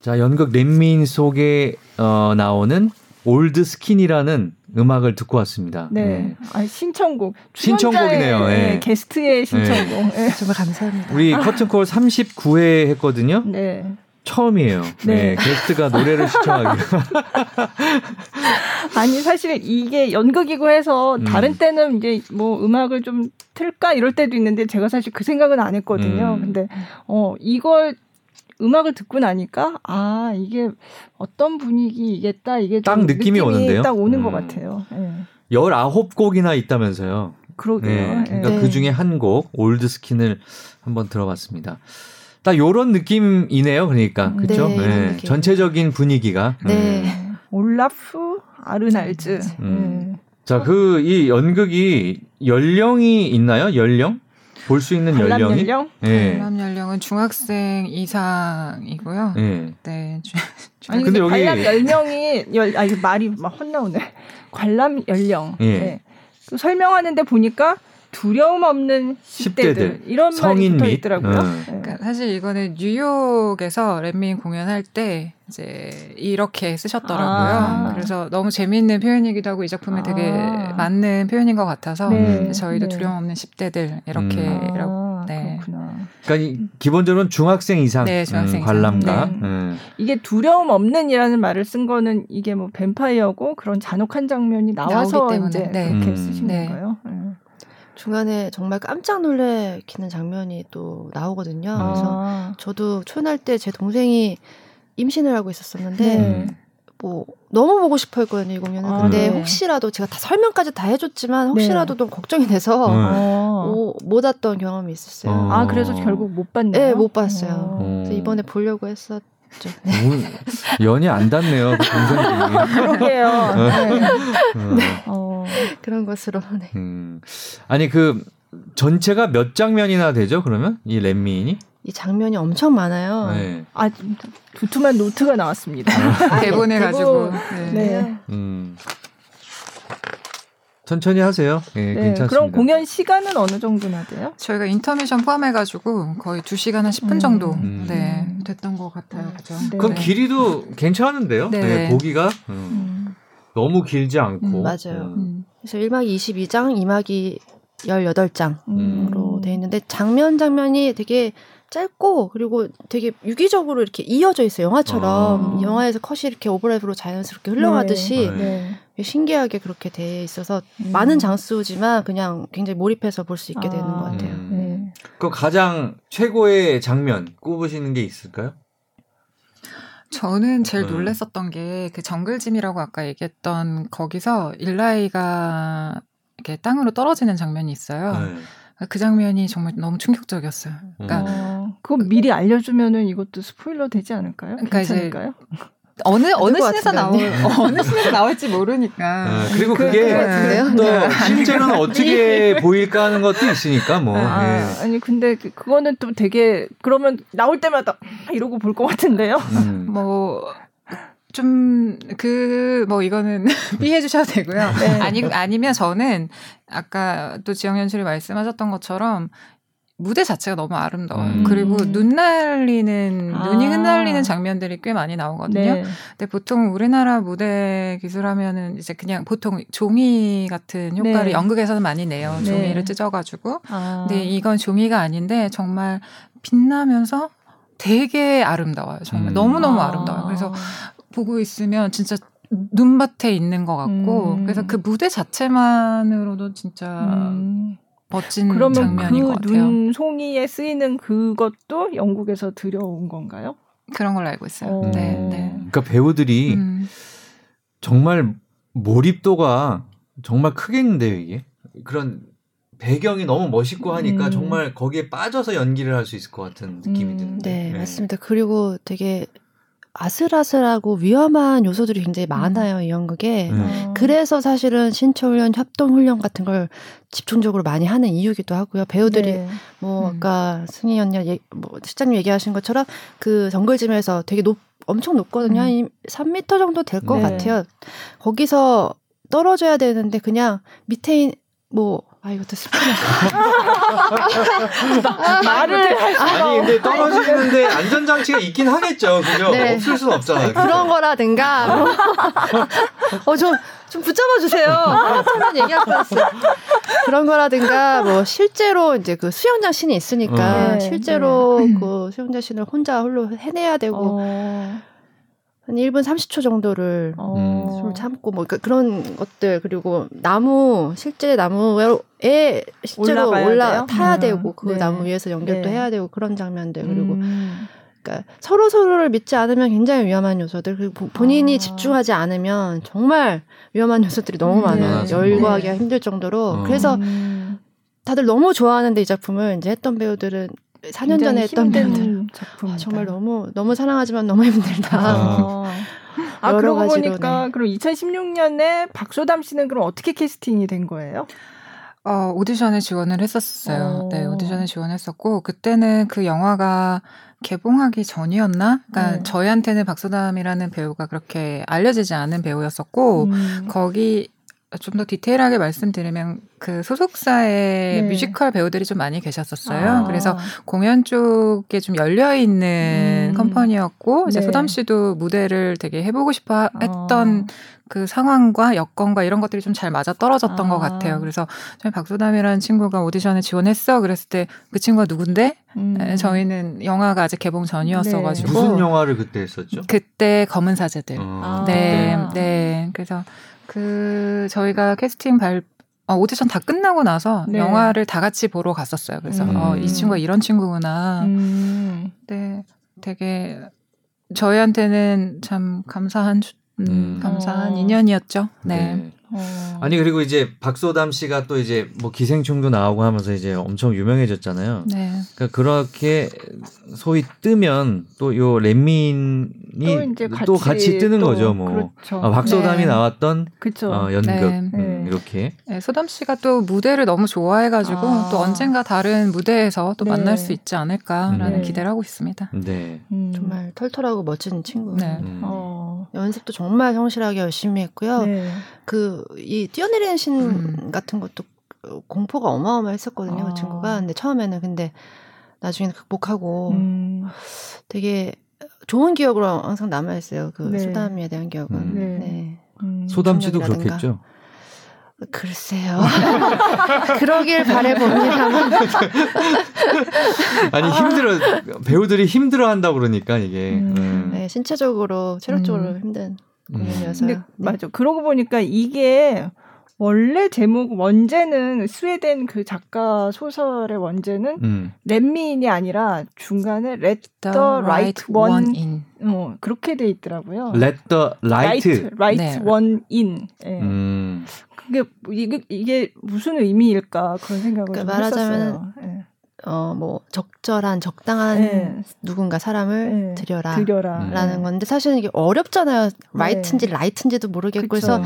자, 연극 렛미인 속에 어, 나오는 Old Skin이라는 음악을 듣고 왔습니다. 네. 네. 아, 신청곡. 신청곡이네요. 네. 게스트의 신청곡. 네. 정말 감사합니다. 우리 커튼콜 39회 했거든요. 네. 처음이에요. 네. 네. 게스트가 노래를 신청하기. 아니 사실 이게 연극이고 해서 음. 다른 때는 이제 뭐 음악을 좀 틀까 이럴 때도 있는데 제가 사실 그 생각은 안 했거든요. 음. 근데 어 이걸 음악을 듣고 나니까 아 이게 어떤 분위기이겠다 이게 딱 느낌이, 느낌이, 오는데요. 딱 오는 음. 것 같아요. 네. 19곡이나 있다면서요. 그러게요. 네. 그러니까 네. 그 중에 한 곡 Old Skin을 한번 들어봤습니다. 딱 요런 느낌이네요. 그러니까 그렇죠? 네, 네. 전체적인 분위기가. 네. 음. 올라프 아르날즈. 음. 네. 자, 그 이 연극이 연령이 있나요? 연령? 볼 수 있는 관람 연령이 연령? 네. 관람 연령은 중학생 이상이고요. 네. 네. 주, 아니 근데 여기 관람 연령이 열, 아 말이 막 혼나오네. 관람 연령. 예. 네. 그 설명하는데 보니까 두려움 없는 10대들, 10대들. 이런 성인 말이 붙어 있더라고요. 음. 네. 그러니까 사실 이거는 뉴욕에서 렛민 공연할 때 이제 이렇게 쓰셨더라고요. 아. 그래서 너무 재미있는 표현이기도 하고 이 작품에 아. 되게 맞는 표현인 것 같아서 네. 저희도 네. 두려움 없는 10대들 이렇게라고. 음. 아, 네. 그렇구나. 그러니까 기본적으로는 중학생 이상 네, 중학생 음, 관람가. 네. 음. 이게 두려움 없는이라는 말을 쓴 거는 이게 뭐 뱀파이어고 그런 잔혹한 장면이 나와서 이제 네. 그렇게 음. 쓰신 건가요? 네. 중간에 정말 깜짝 놀래키는 장면이 또 나오거든요. 아. 그래서 저도 초연할 때 제 동생이 임신을 하고 있었었는데 네. 뭐 너무 보고 싶어 했거든요 이 공연은. 아, 근데 네. 혹시라도 제가 다 설명까지 다 해줬지만 혹시라도 네. 좀 걱정이 돼서 어. 못 왔던 경험이 있었어요. 어. 아 그래서 결국 못 봤네요. 네, 못 봤어요. 어. 그래서 이번에 보려고 했었. 네. 연이 안 닿네요, 그 동생들이. 그러게요. 네. 어. 네. 어. 그런 것으로. 네. 음. 아니 그 전체가 몇 장면이나 되죠? 그러면 이 렛미인이? 이 장면이 엄청 많아요. 네. 아 두툼한 노트가 나왔습니다. 아, 대본해 가지고. 네. 네. 음. 천천히 하세요. 예, 네, 괜찮습니다. 그럼 공연 시간은 어느 정도나 돼요? 저희가 인터미션 포함해가지고 거의 2시간 한 10분 음. 정도 음. 네, 됐던 것 같아요. 그죠? 네. 그럼 길이도 괜찮은데요? 네. 네 보기가 음. 음. 너무 길지 않고. 음, 맞아요. 음. 그래서 1막 22장, 2막이 18장으로 돼 있는데 장면 장면이 되게 짧고 그리고 되게 유기적으로 이렇게 이어져 있어요. 영화처럼 아. 영화에서 컷이 이렇게 오버랩으로 자연스럽게 흘러가듯이 네. 네. 신기하게 그렇게 돼 있어서 음. 많은 장수지만 그냥 굉장히 몰입해서 볼 수 있게 아. 되는 것 같아요. 음. 네. 그 가장 최고의 장면 꼽으시는 게 있을까요? 저는 제일 네. 놀랬었던 게 그 정글짐이라고 아까 얘기했던 거기서 일라이가 이렇게 땅으로 떨어지는 장면이 있어요. 네. 그 장면이 정말 너무 충격적이었어요. 그러니까 어, 그거 미리 알려주면은 이것도 스포일러 되지 않을까요? 그러니까 괜찮을까요? 어느 어느 신에서 나올 어느 신에서 나올지 모르니까. 아, 그리고 그, 그게 또 네. 실제로는 어떻게 보일까 하는 것도 있으니까 뭐. 아, 네. 아니 근데 그, 그거는 또 되게 그러면 나올 때마다 이러고 볼 것 같은데요. 음. 뭐 좀 그 뭐 이거는 피해 주셔도 되고요. 네. 아니 아니면 저는 아까 또 지영현 씨이 말씀하셨던 것처럼 무대 자체가 너무 아름다워요. 음. 그리고 눈 날리는 아. 눈이 흩날리는 장면들이 꽤 많이 나오거든요. 네. 근데 보통 우리나라 무대 기술하면은 이제 그냥 보통 종이 같은 효과를 네. 연극에서는 많이 내요. 네. 종이를 찢어가지고. 아. 근데 이건 종이가 아닌데 정말 빛나면서 되게 아름다워요. 정말 음. 너무 너무 아. 름다워요 그래서 보고 있으면 진짜 눈밭에 있는 것 같고 음. 그래서 그 무대 자체만으로도 진짜 음. 멋진 그러면 장면인 그것 같아요. 눈송이에 쓰이는 그것도 영국에서 들여온 건가요? 그런 걸로 알고 있어요. 오. 네, 네. 그러니까 배우들이 음. 정말 몰입도가 정말 크겠는데요, 이게. 그런 배경이 너무 멋있고 하니까 음. 정말 거기에 빠져서 연기를 할 수 있을 것 같은 느낌이 음. 드는데. 네, 네, 맞습니다. 그리고 되게 아슬아슬하고 위험한 요소들이 굉장히 음. 많아요 음. 이 연극에. 음. 그래서 사실은 신체훈련, 협동훈련 같은 걸 집중적으로 많이 하는 이유기도 하고요. 배우들이 네. 뭐 음. 아까 승희 언니 예, 뭐 실장님 얘기하신 것처럼 그 정글짐에서 되게 높 엄청 높거든요. 음. 3미터 정도 될것 네. 같아요. 거기서 떨어져야 되는데 그냥 밑에 뭐 아 이것도 슬프네. 말을 아니 근데 떨어지는데 안전장치가 있긴 하겠죠, 그죠? 네. 없을 수는 없잖아요. 그런 거라든가. 뭐. 어좀 좀 붙잡아 주세요. 한번 얘기할 뻔했어요. 그런 거라든가 뭐 실제로 이제 그 수영장 씬이 있으니까 네. 실제로 네. 그 수영장 씬을 혼자 홀로 해내야 되고. 어. 한 1분 30초 정도를 어. 숨을 참고 뭐 그러니까 그런 것들 그리고 나무 실제 나무에 실제로 올라 돼요? 타야 음. 되고 그 네. 나무 위에서 연결도 네. 해야 되고 그런 장면들 그리고 음. 그러니까 서로 서로를 믿지 않으면 굉장히 위험한 요소들 그리고 본인이 아. 집중하지 않으면 정말 위험한 요소들이 너무 음. 많아요 네. 열거하기가 힘들 정도로 어. 그래서 음. 다들 너무 좋아하는데 이 작품을 이제 했던 배우들은 4년 전에 했던 배우들 아, 정말 너무 너무 사랑하지만 너무 힘들다. 아, 아 그러고 보니까 네. 그럼 2016년에 박소담 씨는 그럼 어떻게 캐스팅이 된 거예요? 어, 오디션에 지원을 했었어요. 오. 네, 오디션에 지원했었고 그때는 그 영화가 개봉하기 전이었나? 그러니까 네. 저희한테는 박소담이라는 배우가 그렇게 알려지지 않은 배우였었고 음. 거기 좀 더 디테일하게 말씀드리면 그 소속사의 네. 뮤지컬 배우들이 좀 많이 계셨었어요. 아. 그래서 공연 쪽에 좀 열려 있는 음. 컴퍼니였고 이제 네. 소담 씨도 무대를 되게 해보고 싶어 했던 아. 그 상황과 여건과 이런 것들이 좀 잘 맞아 떨어졌던 아. 것 같아요. 그래서 저희 박소담이라는 친구가 오디션에 지원했어. 그랬을 때 그 친구가 누군데? 음. 네, 저희는 영화가 아직 개봉 전이었어가지고 네. 무슨 영화를 그때 했었죠? 그때 검은 사제들. 어. 네, 네. 그래서 그 저희가 캐스팅 발 어, 오디션 다 끝나고 나서 네. 영화를 다 같이 보러 갔었어요. 그래서 음. 어, 이 친구가 이런 친구구나. 음. 네, 되게 저희한테는 참 감사한 음, 음. 감사한 어. 인연이었죠. 네. 네. 어. 아니 그리고 이제 박소담 씨가 또 이제 뭐 기생충도 나오고 하면서 이제 엄청 유명해졌잖아요. 네. 그러니까 그렇게 소위 뜨면 또 요 렛민이 또, 같이, 또 같이 뜨는 또, 거죠. 뭐 그렇죠. 아, 박소담이 네. 나왔던 어, 연극 네. 음, 네. 이렇게. 네, 소담 씨가 또 무대를 너무 좋아해가지고 아. 또 언젠가 다른 무대에서 또 네. 만날 수 있지 않을까라는 네. 기대를 하고 있습니다. 네. 음. 정말 털털하고 멋진 친구. 네. 음. 어. 연습도 정말 성실하게 열심히 했고요. 그이 뛰어내리는 신 음. 같은 것도 공포가 어마어마했었거든요. 그 아. 그 친구가. 근데 처음에는 근데 나중에는 극복하고 음. 되게 좋은 기억으로 항상 남아 있어요. 그 네. 소담에 대한 기억은. 음. 네. 네. 음, 소담 씨도 그렇겠죠. 글쎄요. 그러길 바래봅니다만. 아니 힘들어 배우들이 힘들어 한다 그러니까 이게. 음. 음. 네, 신체적으로 체력적으로 음. 힘든 공연이어서. 근 네. 맞아. 그러고 보니까 이게 원래 제목 원제는 스웨덴 그 작가 소설의 원제는 음. 렛미인이 아니라 중간에 let the, the right, one, one in 어, 그렇게 돼 있더라고요. let the right right, right 네. one in. 네. 음. 그게 이게 이게 무슨 의미일까 그런 생각을 그러니까 말하자면 네. 어뭐 적절한 적당한 네. 누군가 사람을 네. 들여라 들여라 라는 음. 건데 사실은 이게 어렵잖아요. right인지 네. light인지도 모르겠고 그쵸. 그래서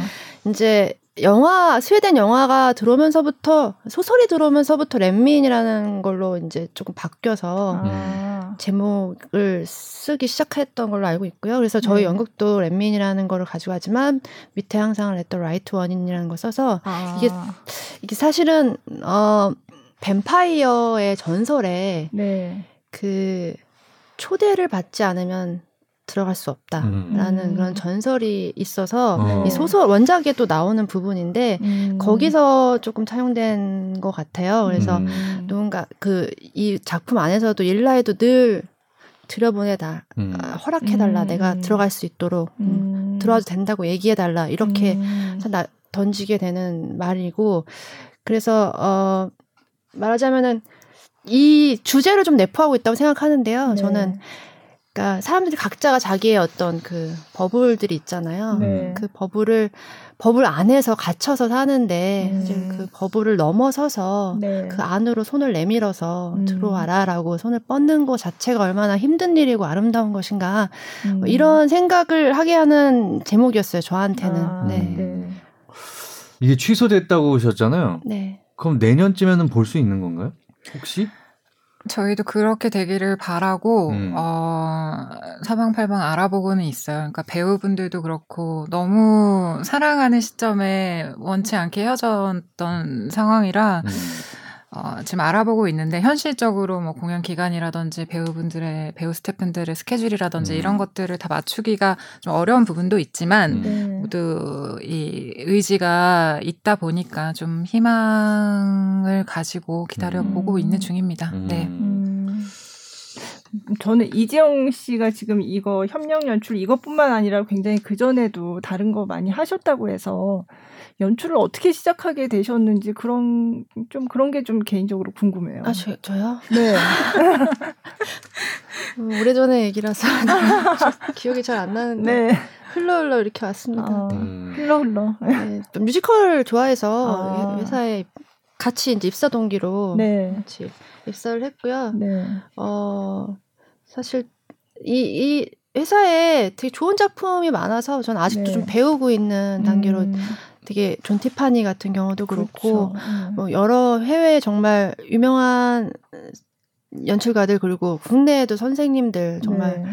이제 영화 스웨덴 영화가 들어오면서부터 소설이 들어오면서부터 렛미인이라는 걸로 이제 조금 바뀌어서 아. 제목을 쓰기 시작했던 걸로 알고 있고요. 그래서 저희 네. 연극도 렛미인이라는 거를 가져가지만 밑에 항상 Let the Right One In이라는 걸 써서 아. 이게 이게 사실은 어 뱀파이어의 전설에 네. 그 초대를 받지 않으면 들어갈 수 없다라는 음. 그런 전설이 있어서 어. 이 소설 원작에도 나오는 부분인데 음. 거기서 조금 차용된 것 같아요. 그래서 음. 누군가 그 이 작품 안에서도 일라에도 늘 들여보내다 음. 아, 허락해달라 음. 내가 들어갈 수 있도록 음. 들어와도 된다고 얘기해달라 이렇게 나, 던지게 되는 말이고 그래서 어 말하자면은 이 주제를 좀 내포하고 있다고 생각하는데요. 네. 저는 그러니까 사람들이 각자가 자기의 어떤 그 버블들이 있잖아요. 네. 그 버블을 버블 안에서 갇혀서 사는데 음. 이제 그 버블을 넘어서서 네. 그 안으로 손을 내밀어서 음. 들어와라라고 손을 뻗는 것 자체가 얼마나 힘든 일이고 아름다운 것인가 음. 뭐 이런 생각을 하게 하는 제목이었어요 저한테는. 아, 네. 네. 이게 취소됐다고 하셨잖아요. 네. 그럼 내년쯤에는 볼 수 있는 건가요? 혹시? 저희도 그렇게 되기를 바라고 음. 어, 사방팔방 알아보고는 있어요. 그러니까 배우분들도 그렇고 너무 사랑하는 시점에 원치 않게 헤어졌던 상황이라 음. 어, 지금 알아보고 있는데 현실적으로 뭐 공연 기간이라든지 배우분들의 배우 스태프분들의 스케줄이라든지 음. 이런 것들을 다 맞추기가 좀 어려운 부분도 있지만 음. 네. 모두 이 의지가 있다 보니까 좀 희망을 가지고 기다려 보고 음. 있는 중입니다. 음. 네. 음. 저는 이지영 씨가 지금 이거 협력 연출 이것뿐만 아니라 굉장히 그 전에도 다른 거 많이 하셨다고 해서 연출을 어떻게 시작하게 되셨는지 그런 좀 그런 게 좀 개인적으로 궁금해요. 아 저, 저요? 네. 음, 오래전에 얘기라서 기억이 잘 안 나는데 네. 흘러 흘러 이렇게 왔습니다. 아, 음. 흘러 흘러. 네, 뮤지컬 좋아해서 아. 회사에 같이 이제 입사 동기로 네. 같이 입사를 했고요. 네. 어 사실 이, 이 회사에 되게 좋은 작품이 많아서 저는 아직도 네. 좀 배우고 있는 단계로 음. 되게 존 티파니 같은 경우도 그렇고 그렇죠. 음. 뭐 여러 해외 정말 유명한 연출가들 그리고 국내에도 선생님들 정말 네.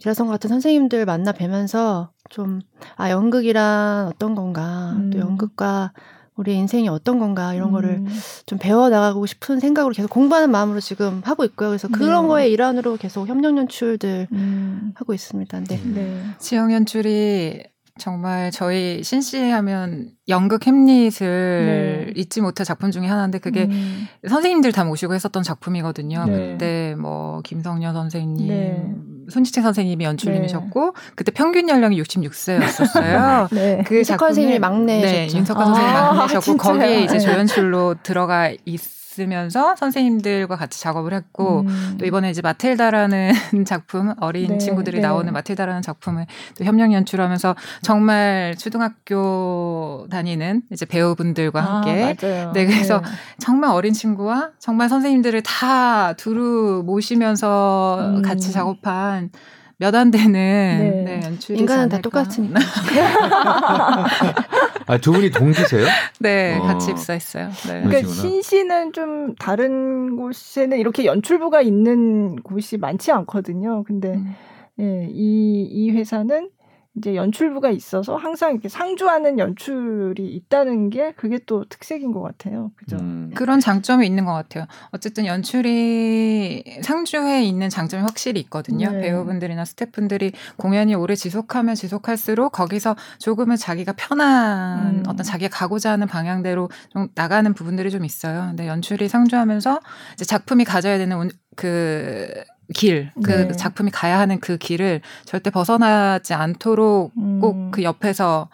기라성 같은 선생님들 만나 뵈면서 좀 아 연극이란 어떤 건가 음. 또 연극과 우리 인생이 어떤 건가 이런 음. 거를 좀 배워 나가고 싶은 생각으로 계속 공부하는 마음으로 지금 하고 있고요. 그래서 그런 네. 거에 일환으로 계속 협력 연출들 음. 하고 있습니다. 네. 네. 지영 연출이 정말 저희 신씨 하면 연극 햄릿을 네. 잊지 못할 작품 중에 하나인데 그게 음. 선생님들 다 모시고 했었던 작품이거든요. 네. 그때 뭐 김성녀 선생님, 네. 손지채 선생님이 연출님이셨고 네. 그때 평균 연령이 66세였었어요. 네. 그 작품 선생님이 막내셨죠. 네, 윤석환 아, 선생님 막내셨고 거기에 이제 네. 조연출로 들어가 있 있으면서 선생님들과 같이 작업을 했고 음. 또 이번에 이제 마틸다라는 작품 어린 네, 친구들이 네. 나오는 마틸다라는 작품을 또 협력 연출하면서 정말 초등학교 다니는 이제 배우분들과 아, 함께 아, 네 그래서 네. 정말 어린 친구와 정말 선생님들을 다 두루 모시면서 음. 같이 작업한 몇 안 되는 네. 네, 연출이 인간은 다 똑같으니까. 아, 두 분이 동기세요? 네, 어. 같이 입사했어요. 네. 그러니까 신시는 좀 다른 곳에는 이렇게 연출부가 있는 곳이 많지 않거든요. 근데 음. 예, 이, 이 회사는 이제 연출부가 있어서 항상 이렇게 상주하는 연출이 있다는 게 그게 또 특색인 것 같아요. 그죠? 음. 그런 장점이 있는 것 같아요. 어쨌든 연출이 상주해 있는 장점이 확실히 있거든요. 네. 배우분들이나 스태프분들이 공연이 오래 지속하면 지속할수록 거기서 조금은 자기가 편한 음. 어떤 자기가 가고자 하는 방향대로 좀 나가는 부분들이 좀 있어요. 근데 연출이 상주하면서 이제 작품이 가져야 되는 그 길, 그 네. 작품이 가야 하는 그 길을 절대 벗어나지 않도록 음. 꼭그 옆에서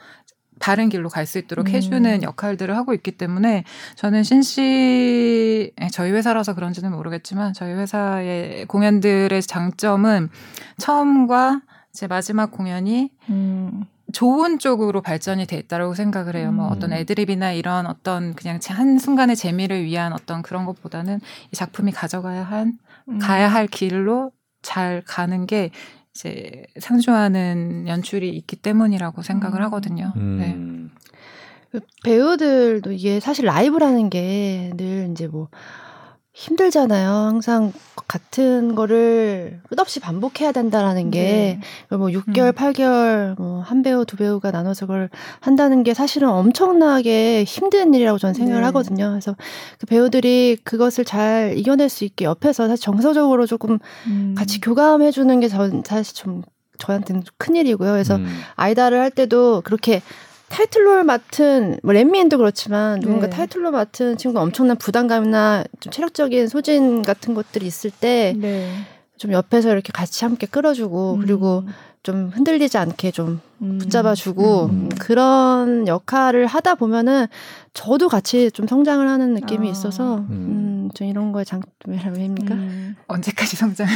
바른 길로 갈 수 있도록 음. 해주는 역할들을 하고 있기 때문에 저는 신 씨 저희 회사라서 그런지는 모르겠지만 저희 회사의 공연들의 장점은 처음과 제 마지막 공연이 음. 좋은 쪽으로 발전이 돼 있다고 생각을 해요. 음. 뭐 어떤 음. 애드립이나 이런 어떤 그냥 한 순간의 재미를 위한 어떤 그런 것보다는 이 작품이 가져가야 한 음. 가야 할 길로 잘 가는 게 이제 상주하는 연출이 있기 때문이라고 생각을 음. 하거든요. 음. 네. 그 배우들도 이게 사실 라이브라는 게 늘 이제 뭐 힘들잖아요. 항상 같은 거를 끝없이 반복해야 된다라는 게, 네. 뭐 6개월, 음. 8개월, 뭐 한 배우, 두 배우가 나눠서 그걸 한다는 게 사실은 엄청나게 힘든 일이라고 저는 생각을 네. 하거든요. 그래서 그 배우들이 그것을 잘 이겨낼 수 있게 옆에서 사실 정서적으로 조금 음. 같이 교감해주는 게 전 사실 좀 저한테는 큰 일이고요. 그래서 음. 아이다를 할 때도 그렇게 타이틀롤 맡은 뭐 랜미엔도 그렇지만 누군가 네. 타이틀롤 맡은 친구가 엄청난 부담감이나 좀 체력적인 소진 같은 것들이 있을 때좀 네. 옆에서 이렇게 같이 함께 끌어주고 음. 그리고 좀 흔들리지 않게 좀 음. 붙잡아주고 음. 그런 역할을 하다 보면은 저도 같이 좀 성장을 하는 느낌이 아. 있어서 음. 음, 좀 이런 거에 장점이라고 합니까? 음. 언제까지 성장?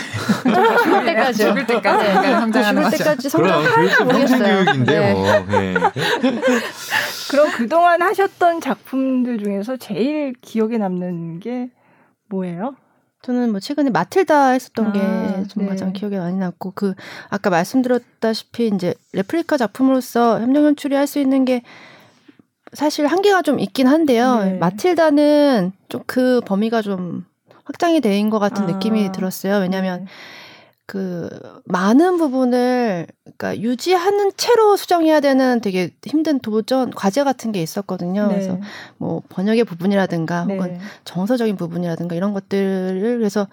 죽을 때까지 죽을 때까지 약간 성장하는 죽을 때까지 성장할지 모르겠어요. 교육인데 네. 뭐. 네. 그럼 그동안 하셨던 작품들 중에서 제일 기억에 남는 게 뭐예요? 저는 뭐 최근에 마틸다 했었던 아, 게좀 네. 가장 기억에 많이 남고 그 아까 말씀드렸다시피 이제 레플리카 작품으로서 협력 연출이 할 수 있는 게 사실 한계가 좀 있긴 한데요. 네. 마틸다는 좀 그 범위가 좀 확장이 된 것 같은 아. 느낌이 들었어요. 왜냐하면 네. 그 많은 부분을 그러니까 유지하는 채로 수정해야 되는 되게 힘든 도전 과제 같은 게 있었거든요. 네. 그래서 뭐 번역의 부분이라든가 네. 혹은 정서적인 부분이라든가 이런 것들을 그래서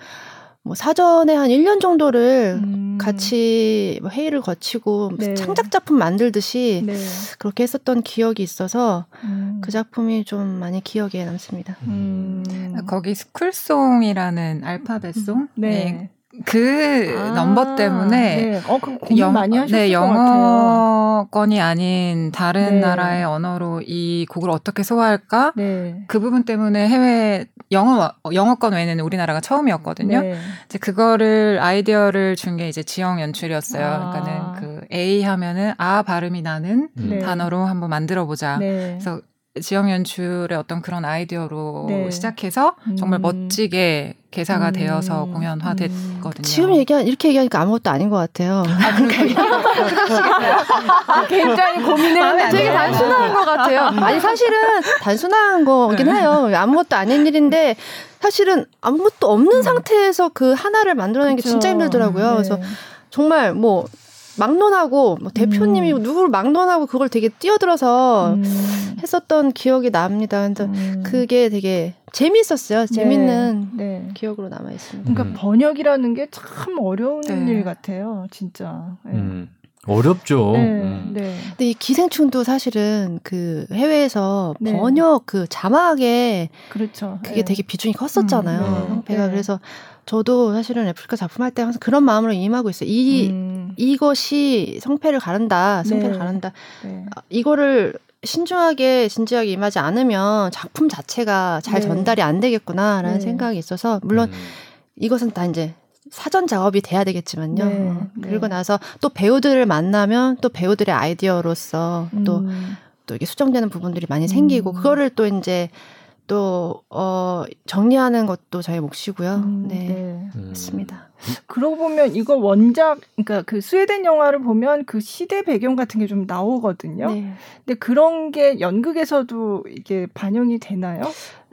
뭐 사전에 한 1년 정도를 음. 같이 뭐 회의를 거치고 네. 창작 작품 만들듯이 네. 그렇게 했었던 기억이 있어서 음. 그 작품이 좀 많이 기억에 남습니다. 음. 거기 스쿨송이라는 알파벳송 네. 네. 그 아, 넘버 때문에 네. 어, 영, 네, 영어권이 아닌 다른 네. 나라의 언어로 이 곡을 어떻게 소화할까? 네. 그 부분 때문에 해외 영어 영어권 외에는 우리나라가 처음이었거든요. 네. 이제 그거를 아이디어를 준 게 이제 지영 연출이었어요. 아. 그러니까는 그 A 하면은 아 발음이 나는 네. 단어로 한번 만들어 보자. 네. 그래서 지역 연출의 어떤 그런 아이디어로 네. 시작해서 정말 음. 멋지게 개사가 음. 되어서 공연화 됐거든요. 지금 얘기한 이렇게 얘기하니까 아무것도 아닌 것 같아요. 아, 아, 굉장히 고민을 하면 되게 단순한 것 같아요. 아니 사실은 단순한 거긴 네. 해요. 아무것도 아닌 일인데 사실은 아무것도 없는 음. 상태에서 그 하나를 만들어내는 그쵸. 게 진짜 힘들더라고요. 네. 그래서 정말 뭐 막론하고 뭐 대표님이 음. 누구를 막론하고 그걸 되게 뛰어들어서 음. 했었던 기억이 납니다. 근데 음. 그게 되게 재밌었어요. 네. 재밌는 네. 네. 기억으로 남아 있습니다. 그러니까 음. 번역이라는 게 참 어려운 네. 일 같아요, 진짜. 네. 음. 어렵죠. 네, 음. 네. 근데 이 기생충도 사실은 그 해외에서 네. 번역 그 자막에 그렇죠. 그게 네. 되게 비중이 컸었잖아요. 배가 그래서 저도 사실은 레플리카 작품 할 때 항상 그런 마음으로 임하고 있어요. 이 음. 이것이 성패를 가른다, 성패를 네. 가른다. 네. 아, 이거를 신중하게 진지하게 임하지 않으면 작품 자체가 잘 네. 전달이 안 되겠구나라는 네. 생각이 있어서 물론 음. 이것은 다 이제 사전 작업이 돼야 되겠지만요. 네. 어, 그리고 나서 또 배우들을 만나면 또 배우들의 아이디어로서 또또 음. 또 이게 수정되는 부분들이 많이 생기고 음. 그거를 또 이제 또, 어, 정리하는 것도 저희 몫이고요. 음, 네. 네. 맞습니다. 그러고 보면 이거 원작, 그러니까 그 스웨덴 영화를 보면 그 시대 배경 같은 게 좀 나오거든요. 네. 근데 그런 게 연극에서도 이게 반영이 되나요?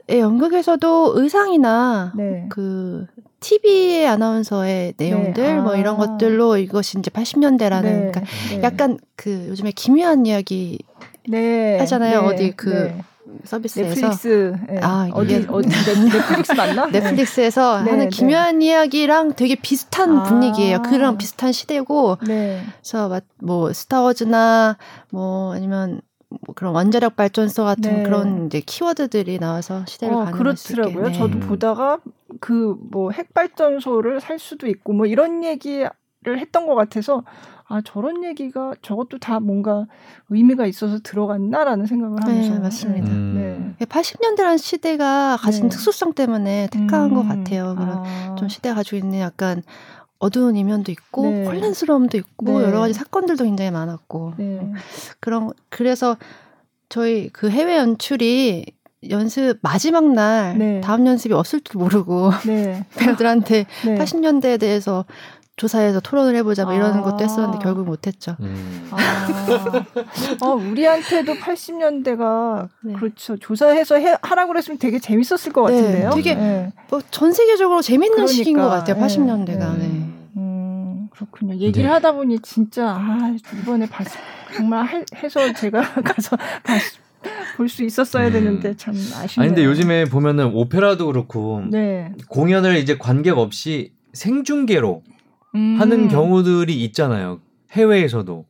네, 연극에서도 의상이나 네. 그 TV 아나운서의 내용들 네. 뭐 이런 아. 것들로 이것이 이제 80년대라는 그러니까 약간 그 요즘에 김유한 이야기 하잖아요. 어디 그 서비스에서 넷플릭스 네. 아 어디 어디 넷플릭스 맞나? 넷플릭스에서 네. 하는 네. 기묘한 이야기랑 되게 비슷한 아. 분위기예요. 그런 비슷한 시대고 네. 그래서 뭐 스타워즈나 뭐 아니면 뭐 그런 원자력 발전소 같은 네. 그런 이제 키워드들이 나와서 시대를 어, 반영할 그렇더라고요. 네. 저도 보다가 그 뭐 핵발전소를 살 수도 있고 뭐 이런 얘기를 했던 것 같아서 아 저런 얘기가 저것도 다 뭔가 의미가 있어서 들어갔나라는 생각을 네, 하면서 네 맞습니다. 음. 네. 80년대라는 시대가 가진 네. 특수성 때문에 택한 음. 것 같아요. 그런 아. 좀 시대가 가지고 있는 약간 어두운 이면도 있고 네. 혼란스러움도 있고 네. 여러 가지 사건들도 굉장히 많았고 네. 그런 그래서 저희 그 해외 연출이 연습 마지막 날 네. 다음 연습이 없을 줄 모르고 네. 배우들한테 네. 80년대에 대해서 조사해서 토론을 해보자 뭐 이러는 아. 것도 했었는데 결국 못했죠. 음. 아. 어, 우리한테도 80년대가 네. 그렇죠. 조사해서 해, 하라고 그랬으면 되게 재밌었을 것 네. 같은데요. 되게 네. 뭐전 세계적으로 재밌는 그러니까. 시기인 것 같아요. 80년대가. 네. 음, 그렇군요. 얘기를 네. 하다 보니 진짜 아, 이번에 봤, 정말 할, 해서 제가 가서 볼수 있었어야 음. 되는데 참 아쉽네요. 아니 근데 요즘에 보면은 오페라도 그렇고 네. 공연을 이제 관객 없이 생중계로 음. 하는 경우들이 있잖아요. 해외에서도.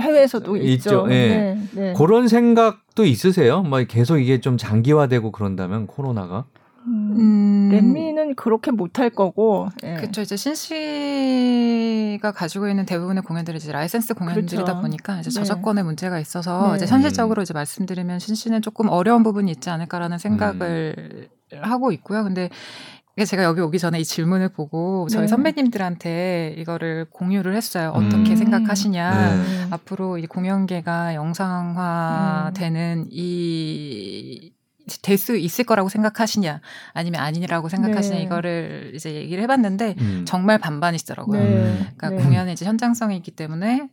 해외에서도 있죠. 있죠. 네. 네. 네. 그런 생각도 있으세요? 막 계속 이게 좀 장기화되고 그런다면 코로나가? 음, 렛미인은 그렇게 못할 거고. 예. 그렇죠. 이제 신시가 가지고 있는 대부분의 공연들이 이제 라이센스 공연들이다 그렇죠. 보니까 이제 네. 저작권의 네. 문제가 있어서 네. 이제 현실적으로 이제 말씀드리면 신시는 조금 어려운 부분이 있지 않을까라는 생각을 음. 하고 있고요. 근데 제가 여기 오기 전에 이 질문을 보고 저희 네. 선배님들한테 이거를 공유를 했어요. 어떻게 음. 생각하시냐. 네. 앞으로 이 공연계가 영상화되는 음. 이 될수 있을 거라고 생각하시냐 아니면 아니라고 생각하시냐 네. 이거를 이제 얘기를 해봤는데 음. 정말 반반이시더라고요. 네. 그러니까 네. 공연의 이제 현장성이 있기 때문에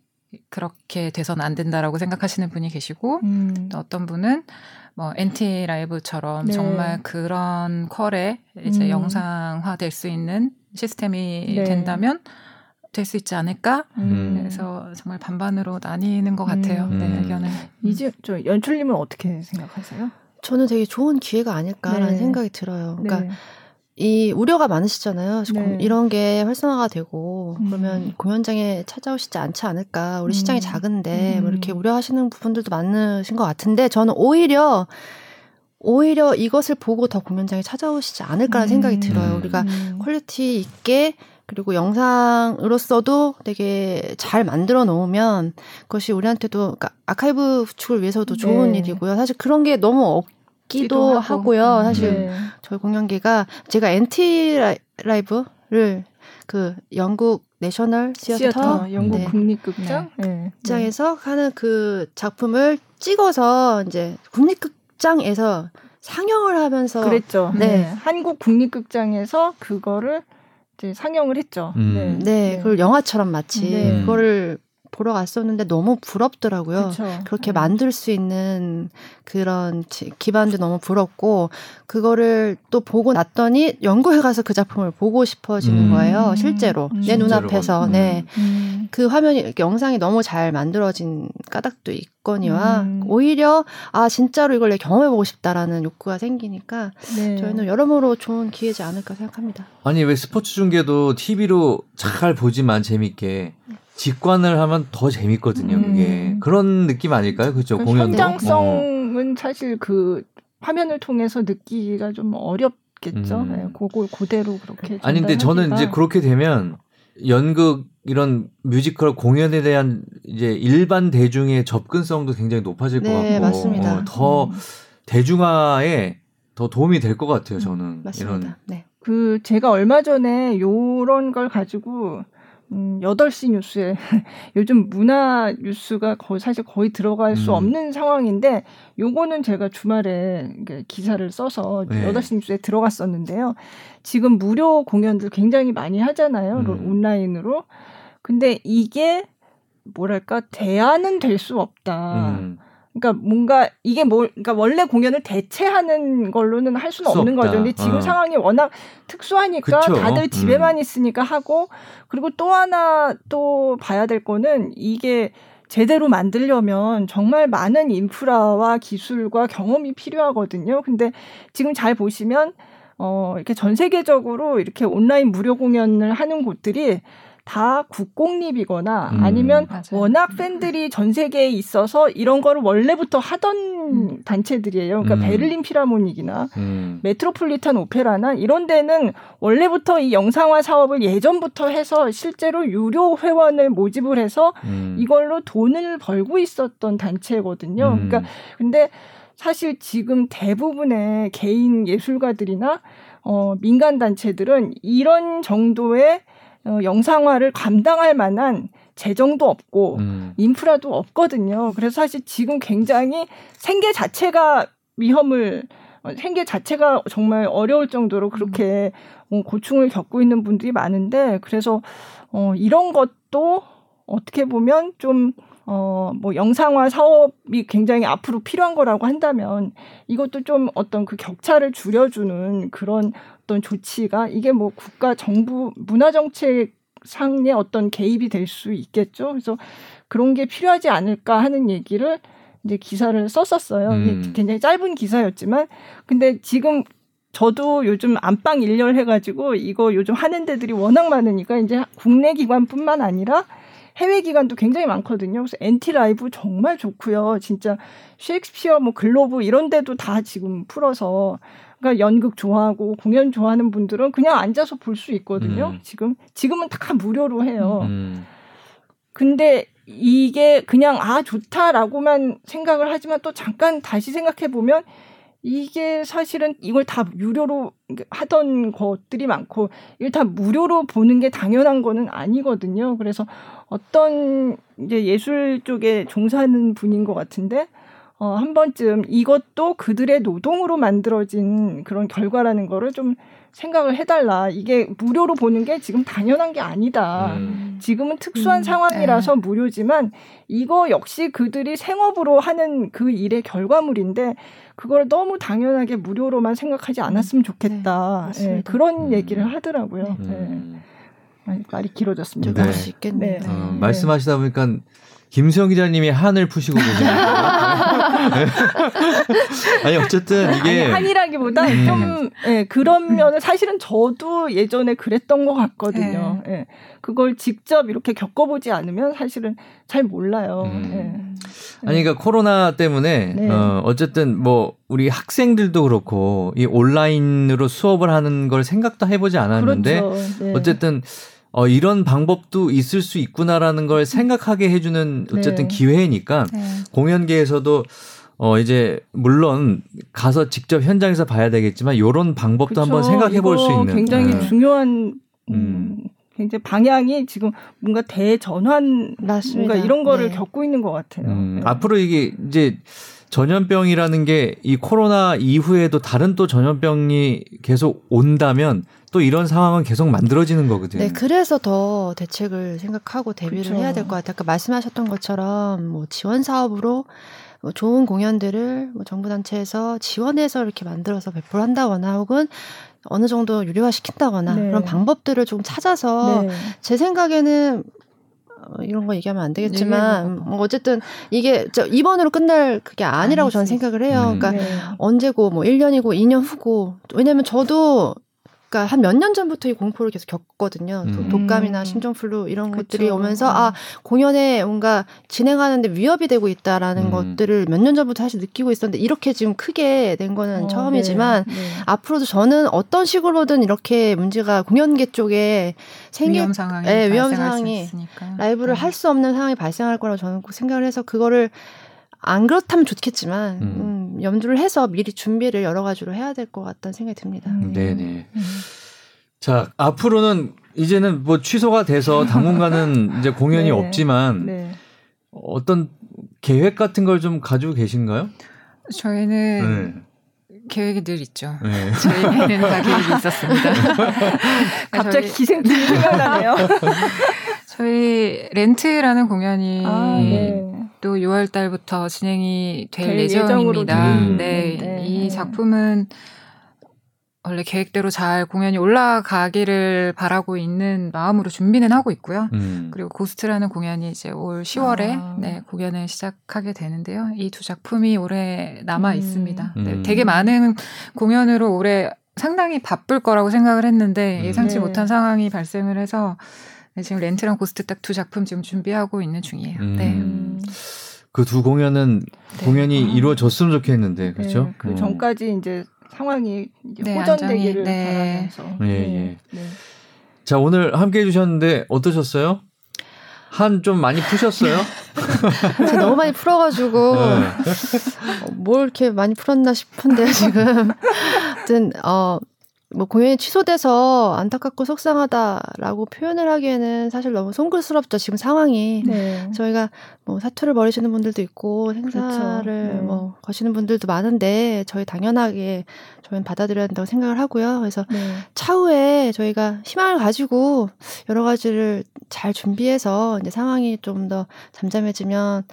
그렇게 돼서는 안 된다라고 생각하시는 분이 계시고 음. 또 어떤 분은 뭐 NT 라이브처럼 네. 정말 그런 컬에 이제 음. 영상화 될 수 있는 시스템이 네. 된다면 될 수 있지 않을까? 음. 그래서 정말 반반으로 나뉘는 것 같아요. 음. 네, 의견을. 이제 저 연출님은 어떻게 생각하세요? 저는 되게 좋은 기회가 아닐까라는 네. 생각이 들어요. 그러니까 네. 이 우려가 많으시잖아요. 네. 이런 게 활성화가 되고 음. 그러면 공연장에 찾아오시지 않지 않을까. 우리 음. 시장이 작은데 음. 뭐 이렇게 우려하시는 부분들도 많으신 것 같은데 저는 오히려 오히려 이것을 보고 더 공연장에 찾아오시지 않을까라는 음. 생각이 들어요. 우리가 음. 퀄리티 있게 그리고 영상으로서도 되게 잘 만들어 놓으면 그것이 우리한테도 그러니까 아카이브 구축을 위해서도 좋은 네. 일이고요. 사실 그런 게 너무 없 기도 하고요. 사실 네. 저희 공연계가 제가 엔티 라이브를 그 영국 내셔널 시어터, 영국 네. 국립극장 네. 극장에서 하는 그 작품을 찍어서 이제 국립극장에서 상영을 하면서 그랬죠. 네. 네. 한국 국립극장에서 그거를 이제 상영을 했죠. 음. 네. 네. 네. 그걸 영화처럼 마치 네. 그거를 보러 갔었는데 너무 부럽더라고요. 그쵸. 그렇게 네. 만들 수 있는 그런 기반도 너무 부럽고 그거를 또 보고 났더니 연구해 가서 그 작품을 보고 싶어지는 음. 거예요. 실제로 음. 내 눈앞에서 음. 네. 음. 그 화면이 영상이 너무 잘 만들어진 까닭도 있거니와 음. 오히려 아 진짜로 이걸 내 경험해 보고 싶다라는 욕구가 생기니까 네. 저희는 여러모로 좋은 기회지 않을까 생각합니다. 아니 왜 스포츠 중계도 TV로 잘 보지만 재밌게 직관을 하면 더 재밌거든요. 음. 그게 그런 느낌 아닐까요? 그렇죠. 그 공연도 현장성은 어. 사실 그 화면을 통해서 느끼기가 좀 어렵겠죠. 음. 네, 그걸 그대로 그렇게. 아니 근데 저는 이제 그렇게 되면 연극 이런 뮤지컬 공연에 대한 이제 일반 대중의 접근성도 굉장히 높아질 네, 것 같고 맞습니다. 어, 더 음. 대중화에 더 도움이 될 것 같아요. 저는 음, 맞습니다. 이런. 네. 그 제가 얼마 전에 요런 걸 가지고 음, 8시 뉴스에 요즘 문화 뉴스가 거의 사실 거의 들어갈 수 음. 없는 상황인데 요거는 제가 주말에 기사를 써서 네. 8시 뉴스에 들어갔었는데요. 지금 무료 공연들 굉장히 많이 하잖아요. 음. 온라인으로. 근데 이게 뭐랄까 대안은 될 수 없다. 음. 그러니까 뭔가 이게 뭐 그러니까 원래 공연을 대체하는 걸로는 할 수는 없는 없다. 거죠. 근데 지금 어. 상황이 워낙 특수하니까 그쵸? 다들 집에만 음. 있으니까 하고 그리고 또 하나 또 봐야 될 거는 이게 제대로 만들려면 정말 많은 인프라와 기술과 경험이 필요하거든요. 근데 지금 잘 보시면 어 이렇게 전 세계적으로 이렇게 온라인 무료 공연을 하는 곳들이 다 국공립이거나 음. 아니면 맞아요. 워낙 팬들이 전 세계에 있어서 이런 거를 원래부터 하던 음. 단체들이에요. 그러니까 음. 베를린 피라모닉이나 음. 메트로폴리탄 오페라나 이런 데는 원래부터 이 영상화 사업을 예전부터 해서 실제로 유료 회원을 모집을 해서 음. 이걸로 돈을 벌고 있었던 단체거든요. 음. 그러니까 근데 사실 지금 대부분의 개인 예술가들이나 어, 민간 단체들은 이런 정도의 어, 영상화를 감당할 만한 재정도 없고 음. 인프라도 없거든요. 그래서 사실 지금 굉장히 생계 자체가 위험을 어, 생계 자체가 정말 어려울 정도로 그렇게 음. 고충을 겪고 있는 분들이 많은데 그래서 어 이런 것도 어떻게 보면 좀 어, 뭐, 영상화 사업이 굉장히 앞으로 필요한 거라고 한다면 이것도 좀 어떤 그 격차를 줄여주는 그런 어떤 조치가 이게 뭐 국가 정부 문화 정책 상의 어떤 개입이 될 수 있겠죠. 그래서 그런 게 필요하지 않을까 하는 얘기를 이제 기사를 썼었어요. 음. 굉장히 짧은 기사였지만 근데 지금 저도 요즘 안방 일열 해가지고 이거 요즘 하는 데들이 워낙 많으니까 이제 국내 기관뿐만 아니라 해외 기관도 굉장히 많거든요. 그래서 NT Live 정말 좋고요. 진짜 셰익스피어 뭐 글로브 이런 데도 다 지금 풀어서 그러니까 연극 좋아하고 공연 좋아하는 분들은 그냥 앉아서 볼 수 있거든요. 음. 지금 지금은 다 무료로 해요. 음. 근데 이게 그냥 아 좋다라고만 생각을 하지만 또 잠깐 다시 생각해 보면 이게 사실은 이걸 다 유료로 하던 것들이 많고 이걸 다 무료로 보는 게 당연한 거는 아니거든요. 그래서 어떤 이제 예술 쪽에 종사하는 분인 것 같은데 어, 한 번쯤 이것도 그들의 노동으로 만들어진 그런 결과라는 거를 좀 생각을 해달라. 이게 무료로 보는 게 지금 당연한 게 아니다. 음. 지금은 특수한 음, 상황이라서 네. 무료지만 이거 역시 그들이 생업으로 하는 그 일의 결과물인데 그걸 너무 당연하게 무료로만 생각하지 않았으면 좋겠다. 네, 네, 그런 음. 얘기를 하더라고요. 음. 네. 말이 길어졌습니다. 수 있겠네요. 어, 말씀하시다 보니까 김수영 기자님이 한을 푸시고 계시네요. 아니 어쨌든 이게 아니, 한이라기보다 음. 좀 예, 그런 면은 사실은 저도 예전에 그랬던 것 같거든요. 네. 예, 그걸 직접 이렇게 겪어보지 않으면 사실은 잘 몰라요. 음. 예. 아니 그러니까 코로나 때문에 네. 어, 어쨌든 뭐 우리 학생들도 그렇고 이 온라인으로 수업을 하는 걸 생각도 해보지 않았는데 그렇죠. 네. 어쨌든. 어, 이런 방법도 있을 수 있구나라는 걸 생각하게 해주는 어쨌든 네. 기회니까 네. 공연계에서도 어 이제 물론 가서 직접 현장에서 봐야 되겠지만 요런 방법도 그쵸, 한번 생각해 볼 수 있는 굉장히 네. 중요한 음, 음. 굉장히 방향이 지금 뭔가 대전환 맞습니다. 뭔가 이런 거를 네. 겪고 있는 것 같아요. 음, 네. 앞으로 이게 이제 전염병이라는 게 이 코로나 이후에도 다른 또 전염병이 계속 온다면 또 이런 상황은 계속 만들어지는 거거든요. 네, 그래서 더 대책을 생각하고 대비를 그렇죠. 해야 될 것 같아요. 아까 말씀하셨던 것처럼 뭐 지원 사업으로 뭐 좋은 공연들을 뭐 정부 단체에서 지원해서 이렇게 만들어서 배포를 한다거나 혹은 어느 정도 유료화 시킨다거나 네. 그런 방법들을 좀 찾아서 네. 제 생각에는 어, 이런 거 얘기하면 안 되겠지만 뭐 어쨌든 이게 저 이번으로 끝날 그게 아니라고 저는 생각을 해요. 음. 그러니까 네. 언제고 뭐 1년이고 2년 후고 왜냐면 저도 그러니까 한 몇 년 전부터 이 공포를 계속 겪거든요. 음. 독감이나 심장플루 이런 그쵸. 것들이 오면서 음. 아 공연에 뭔가 진행하는데 위협이 되고 있다라는 음. 것들을 몇 년 전부터 사실 느끼고 있었는데 이렇게 지금 크게 된 거는 어, 처음이지만 네. 네. 앞으로도 저는 어떤 식으로든 이렇게 문제가 공연계 쪽에 생길 위험 상황이 네, 위험 상황이 라이브를 네. 할수 없는 상황이 발생할 거라고 저는 생각을 해서 그거를 안 그렇다면 좋겠지만 음. 음, 염두를 해서 미리 준비를 여러 가지로 해야 될 것 같다는 생각이 듭니다. 음. 네네. 음. 자 앞으로는 이제는 뭐 취소가 돼서 당분간은 이제 공연이 네. 없지만 네. 어떤 계획 같은 걸 좀 가지고 계신가요? 저희는 네. 계획이 늘 있죠. 네. 저희는 다 계획이 있었습니다. 갑자기 저희... 기생충이 생각나네요. 저희 렌트라는 공연이 아, 네. 또 6월 달부터 진행이 될, 될 예정입니다. 네. 네. 이 작품은 원래 계획대로 잘 공연이 올라가기를 바라고 있는 마음으로 준비는 하고 있고요. 음. 그리고 고스트라는 공연이 이제 올 10월에 아. 네, 공연을 시작하게 되는데요. 이 두 작품이 올해 남아 음. 있습니다. 네, 음. 되게 많은 공연으로 올해 상당히 바쁠 거라고 생각을 했는데 음. 예상치 네. 못한 상황이 발생을 해서 네, 지금 렌트랑 고스트 딱 두 작품 지금 준비하고 있는 중이에요. 음. 네. 그 두 공연은 네. 공연이 아. 이루어졌으면 좋겠는데 네, 그렇죠? 네, 그 어. 전까지 이제 상황이 이제 네, 호전되기를 네. 바라면서. 예, 예. 네. 자 오늘 함께 해주셨는데 어떠셨어요? 한 좀 많이 푸셨어요? 제가 너무 많이 풀어가지고 네. 뭘 이렇게 많이 풀었나 싶은데 지금. 아무튼 어 뭐 공연이 취소돼서 안타깝고 속상하다라고 표현을 하기에는 사실 너무 송구스럽죠 지금 상황이 네. 저희가 뭐 사투를 벌이시는 분들도 있고 행사를 그렇죠. 네. 뭐 거시는 분들도 많은데 저희 당연하게 저희는 받아들여야 된다고 생각을 하고요 그래서 네. 차후에 저희가 희망을 가지고 여러 가지를 잘 준비해서 이제 상황이 좀 더 잠잠해지면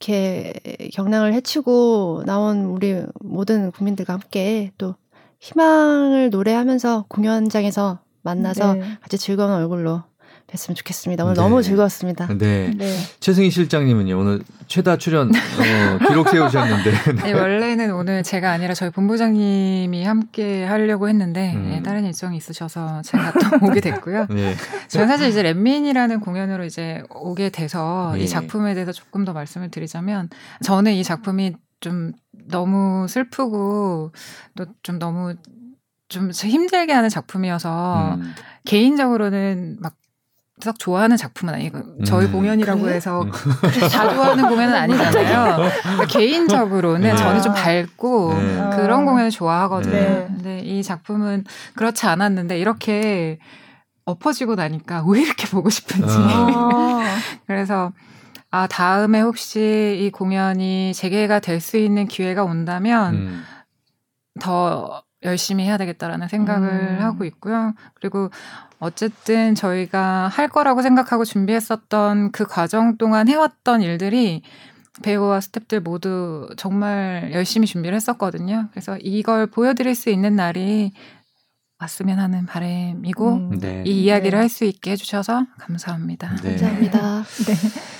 이렇게 경랑을 해치고 나온 우리 모든 국민들과 함께 또 희망을 노래하면서 공연장에서 만나서 네. 같이 즐거운 얼굴로 뵀으면 좋겠습니다. 오늘 네. 너무 즐거웠습니다. 네. 네. 최승희 실장님은요, 오늘 최다 출연 어, 기록 세우셨는데. 네. 네. 원래는 오늘 제가 아니라 저희 본부장님이 함께 하려고 했는데, 음. 네, 다른 일정이 있으셔서 제가 또 오게 됐고요. 네. 저는 사실 이제 렛민이라는 공연으로 이제 오게 돼서 이 네. 작품에 대해서 조금 더 말씀을 드리자면, 저는 이 작품이 좀 너무 슬프고 또 좀 너무 좀 힘들게 하는 작품이어서 음. 개인적으로는 막썩 좋아하는 작품은 아니고 저희 음. 공연이라고 그래? 해서 음. 자주 하는 공연은 아니잖아요. 그러니까 개인적으로는 네. 저는 좀 밝고 네. 그런 공연을 좋아하거든요. 네. 근데 이 작품은 그렇지 않았는데 이렇게 엎어지고 나니까 왜 이렇게 보고 싶은지. 어. 그래서 아, 다음에 혹시 이 공연이 재개가 될 수 있는 기회가 온다면 음. 더 열심히 해야 되겠다라는 생각을 음. 하고 있고요. 그리고 어쨌든 저희가 할 거라고 생각하고 준비했었던 그 과정 동안 해왔던 일들이 배우와 스탭들 모두 정말 열심히 준비를 했었거든요. 그래서 이걸 보여드릴 수 있는 날이 왔으면 하는 바람이고 음. 네. 이 이야기를 네. 할수 있게 해주셔서 감사합니다. 네. 감사합니다. 네.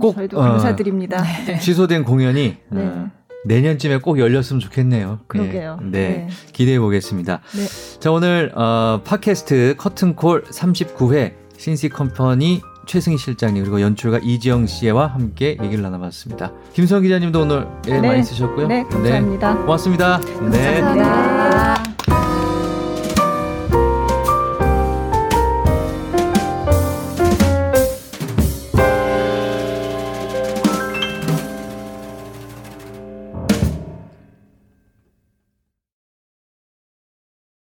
꼭 저희도 감사드립니다. 어, 취소된 공연이 네. 어, 내년쯤에 꼭 열렸으면 좋겠네요. 그러게요. 네, 네. 기대해 보겠습니다. 네. 자 오늘 어, 팟캐스트 커튼콜 39회 신시 컴퍼니 최승희 실장님 그리고 연출가 이지영 씨와 함께 얘기를 나눠봤습니다. 김성 기자님도 오늘 예, 네. 많이 쓰셨고요. 네, 감사합니다. 네, 고맙습니다. 감사합니다. 네.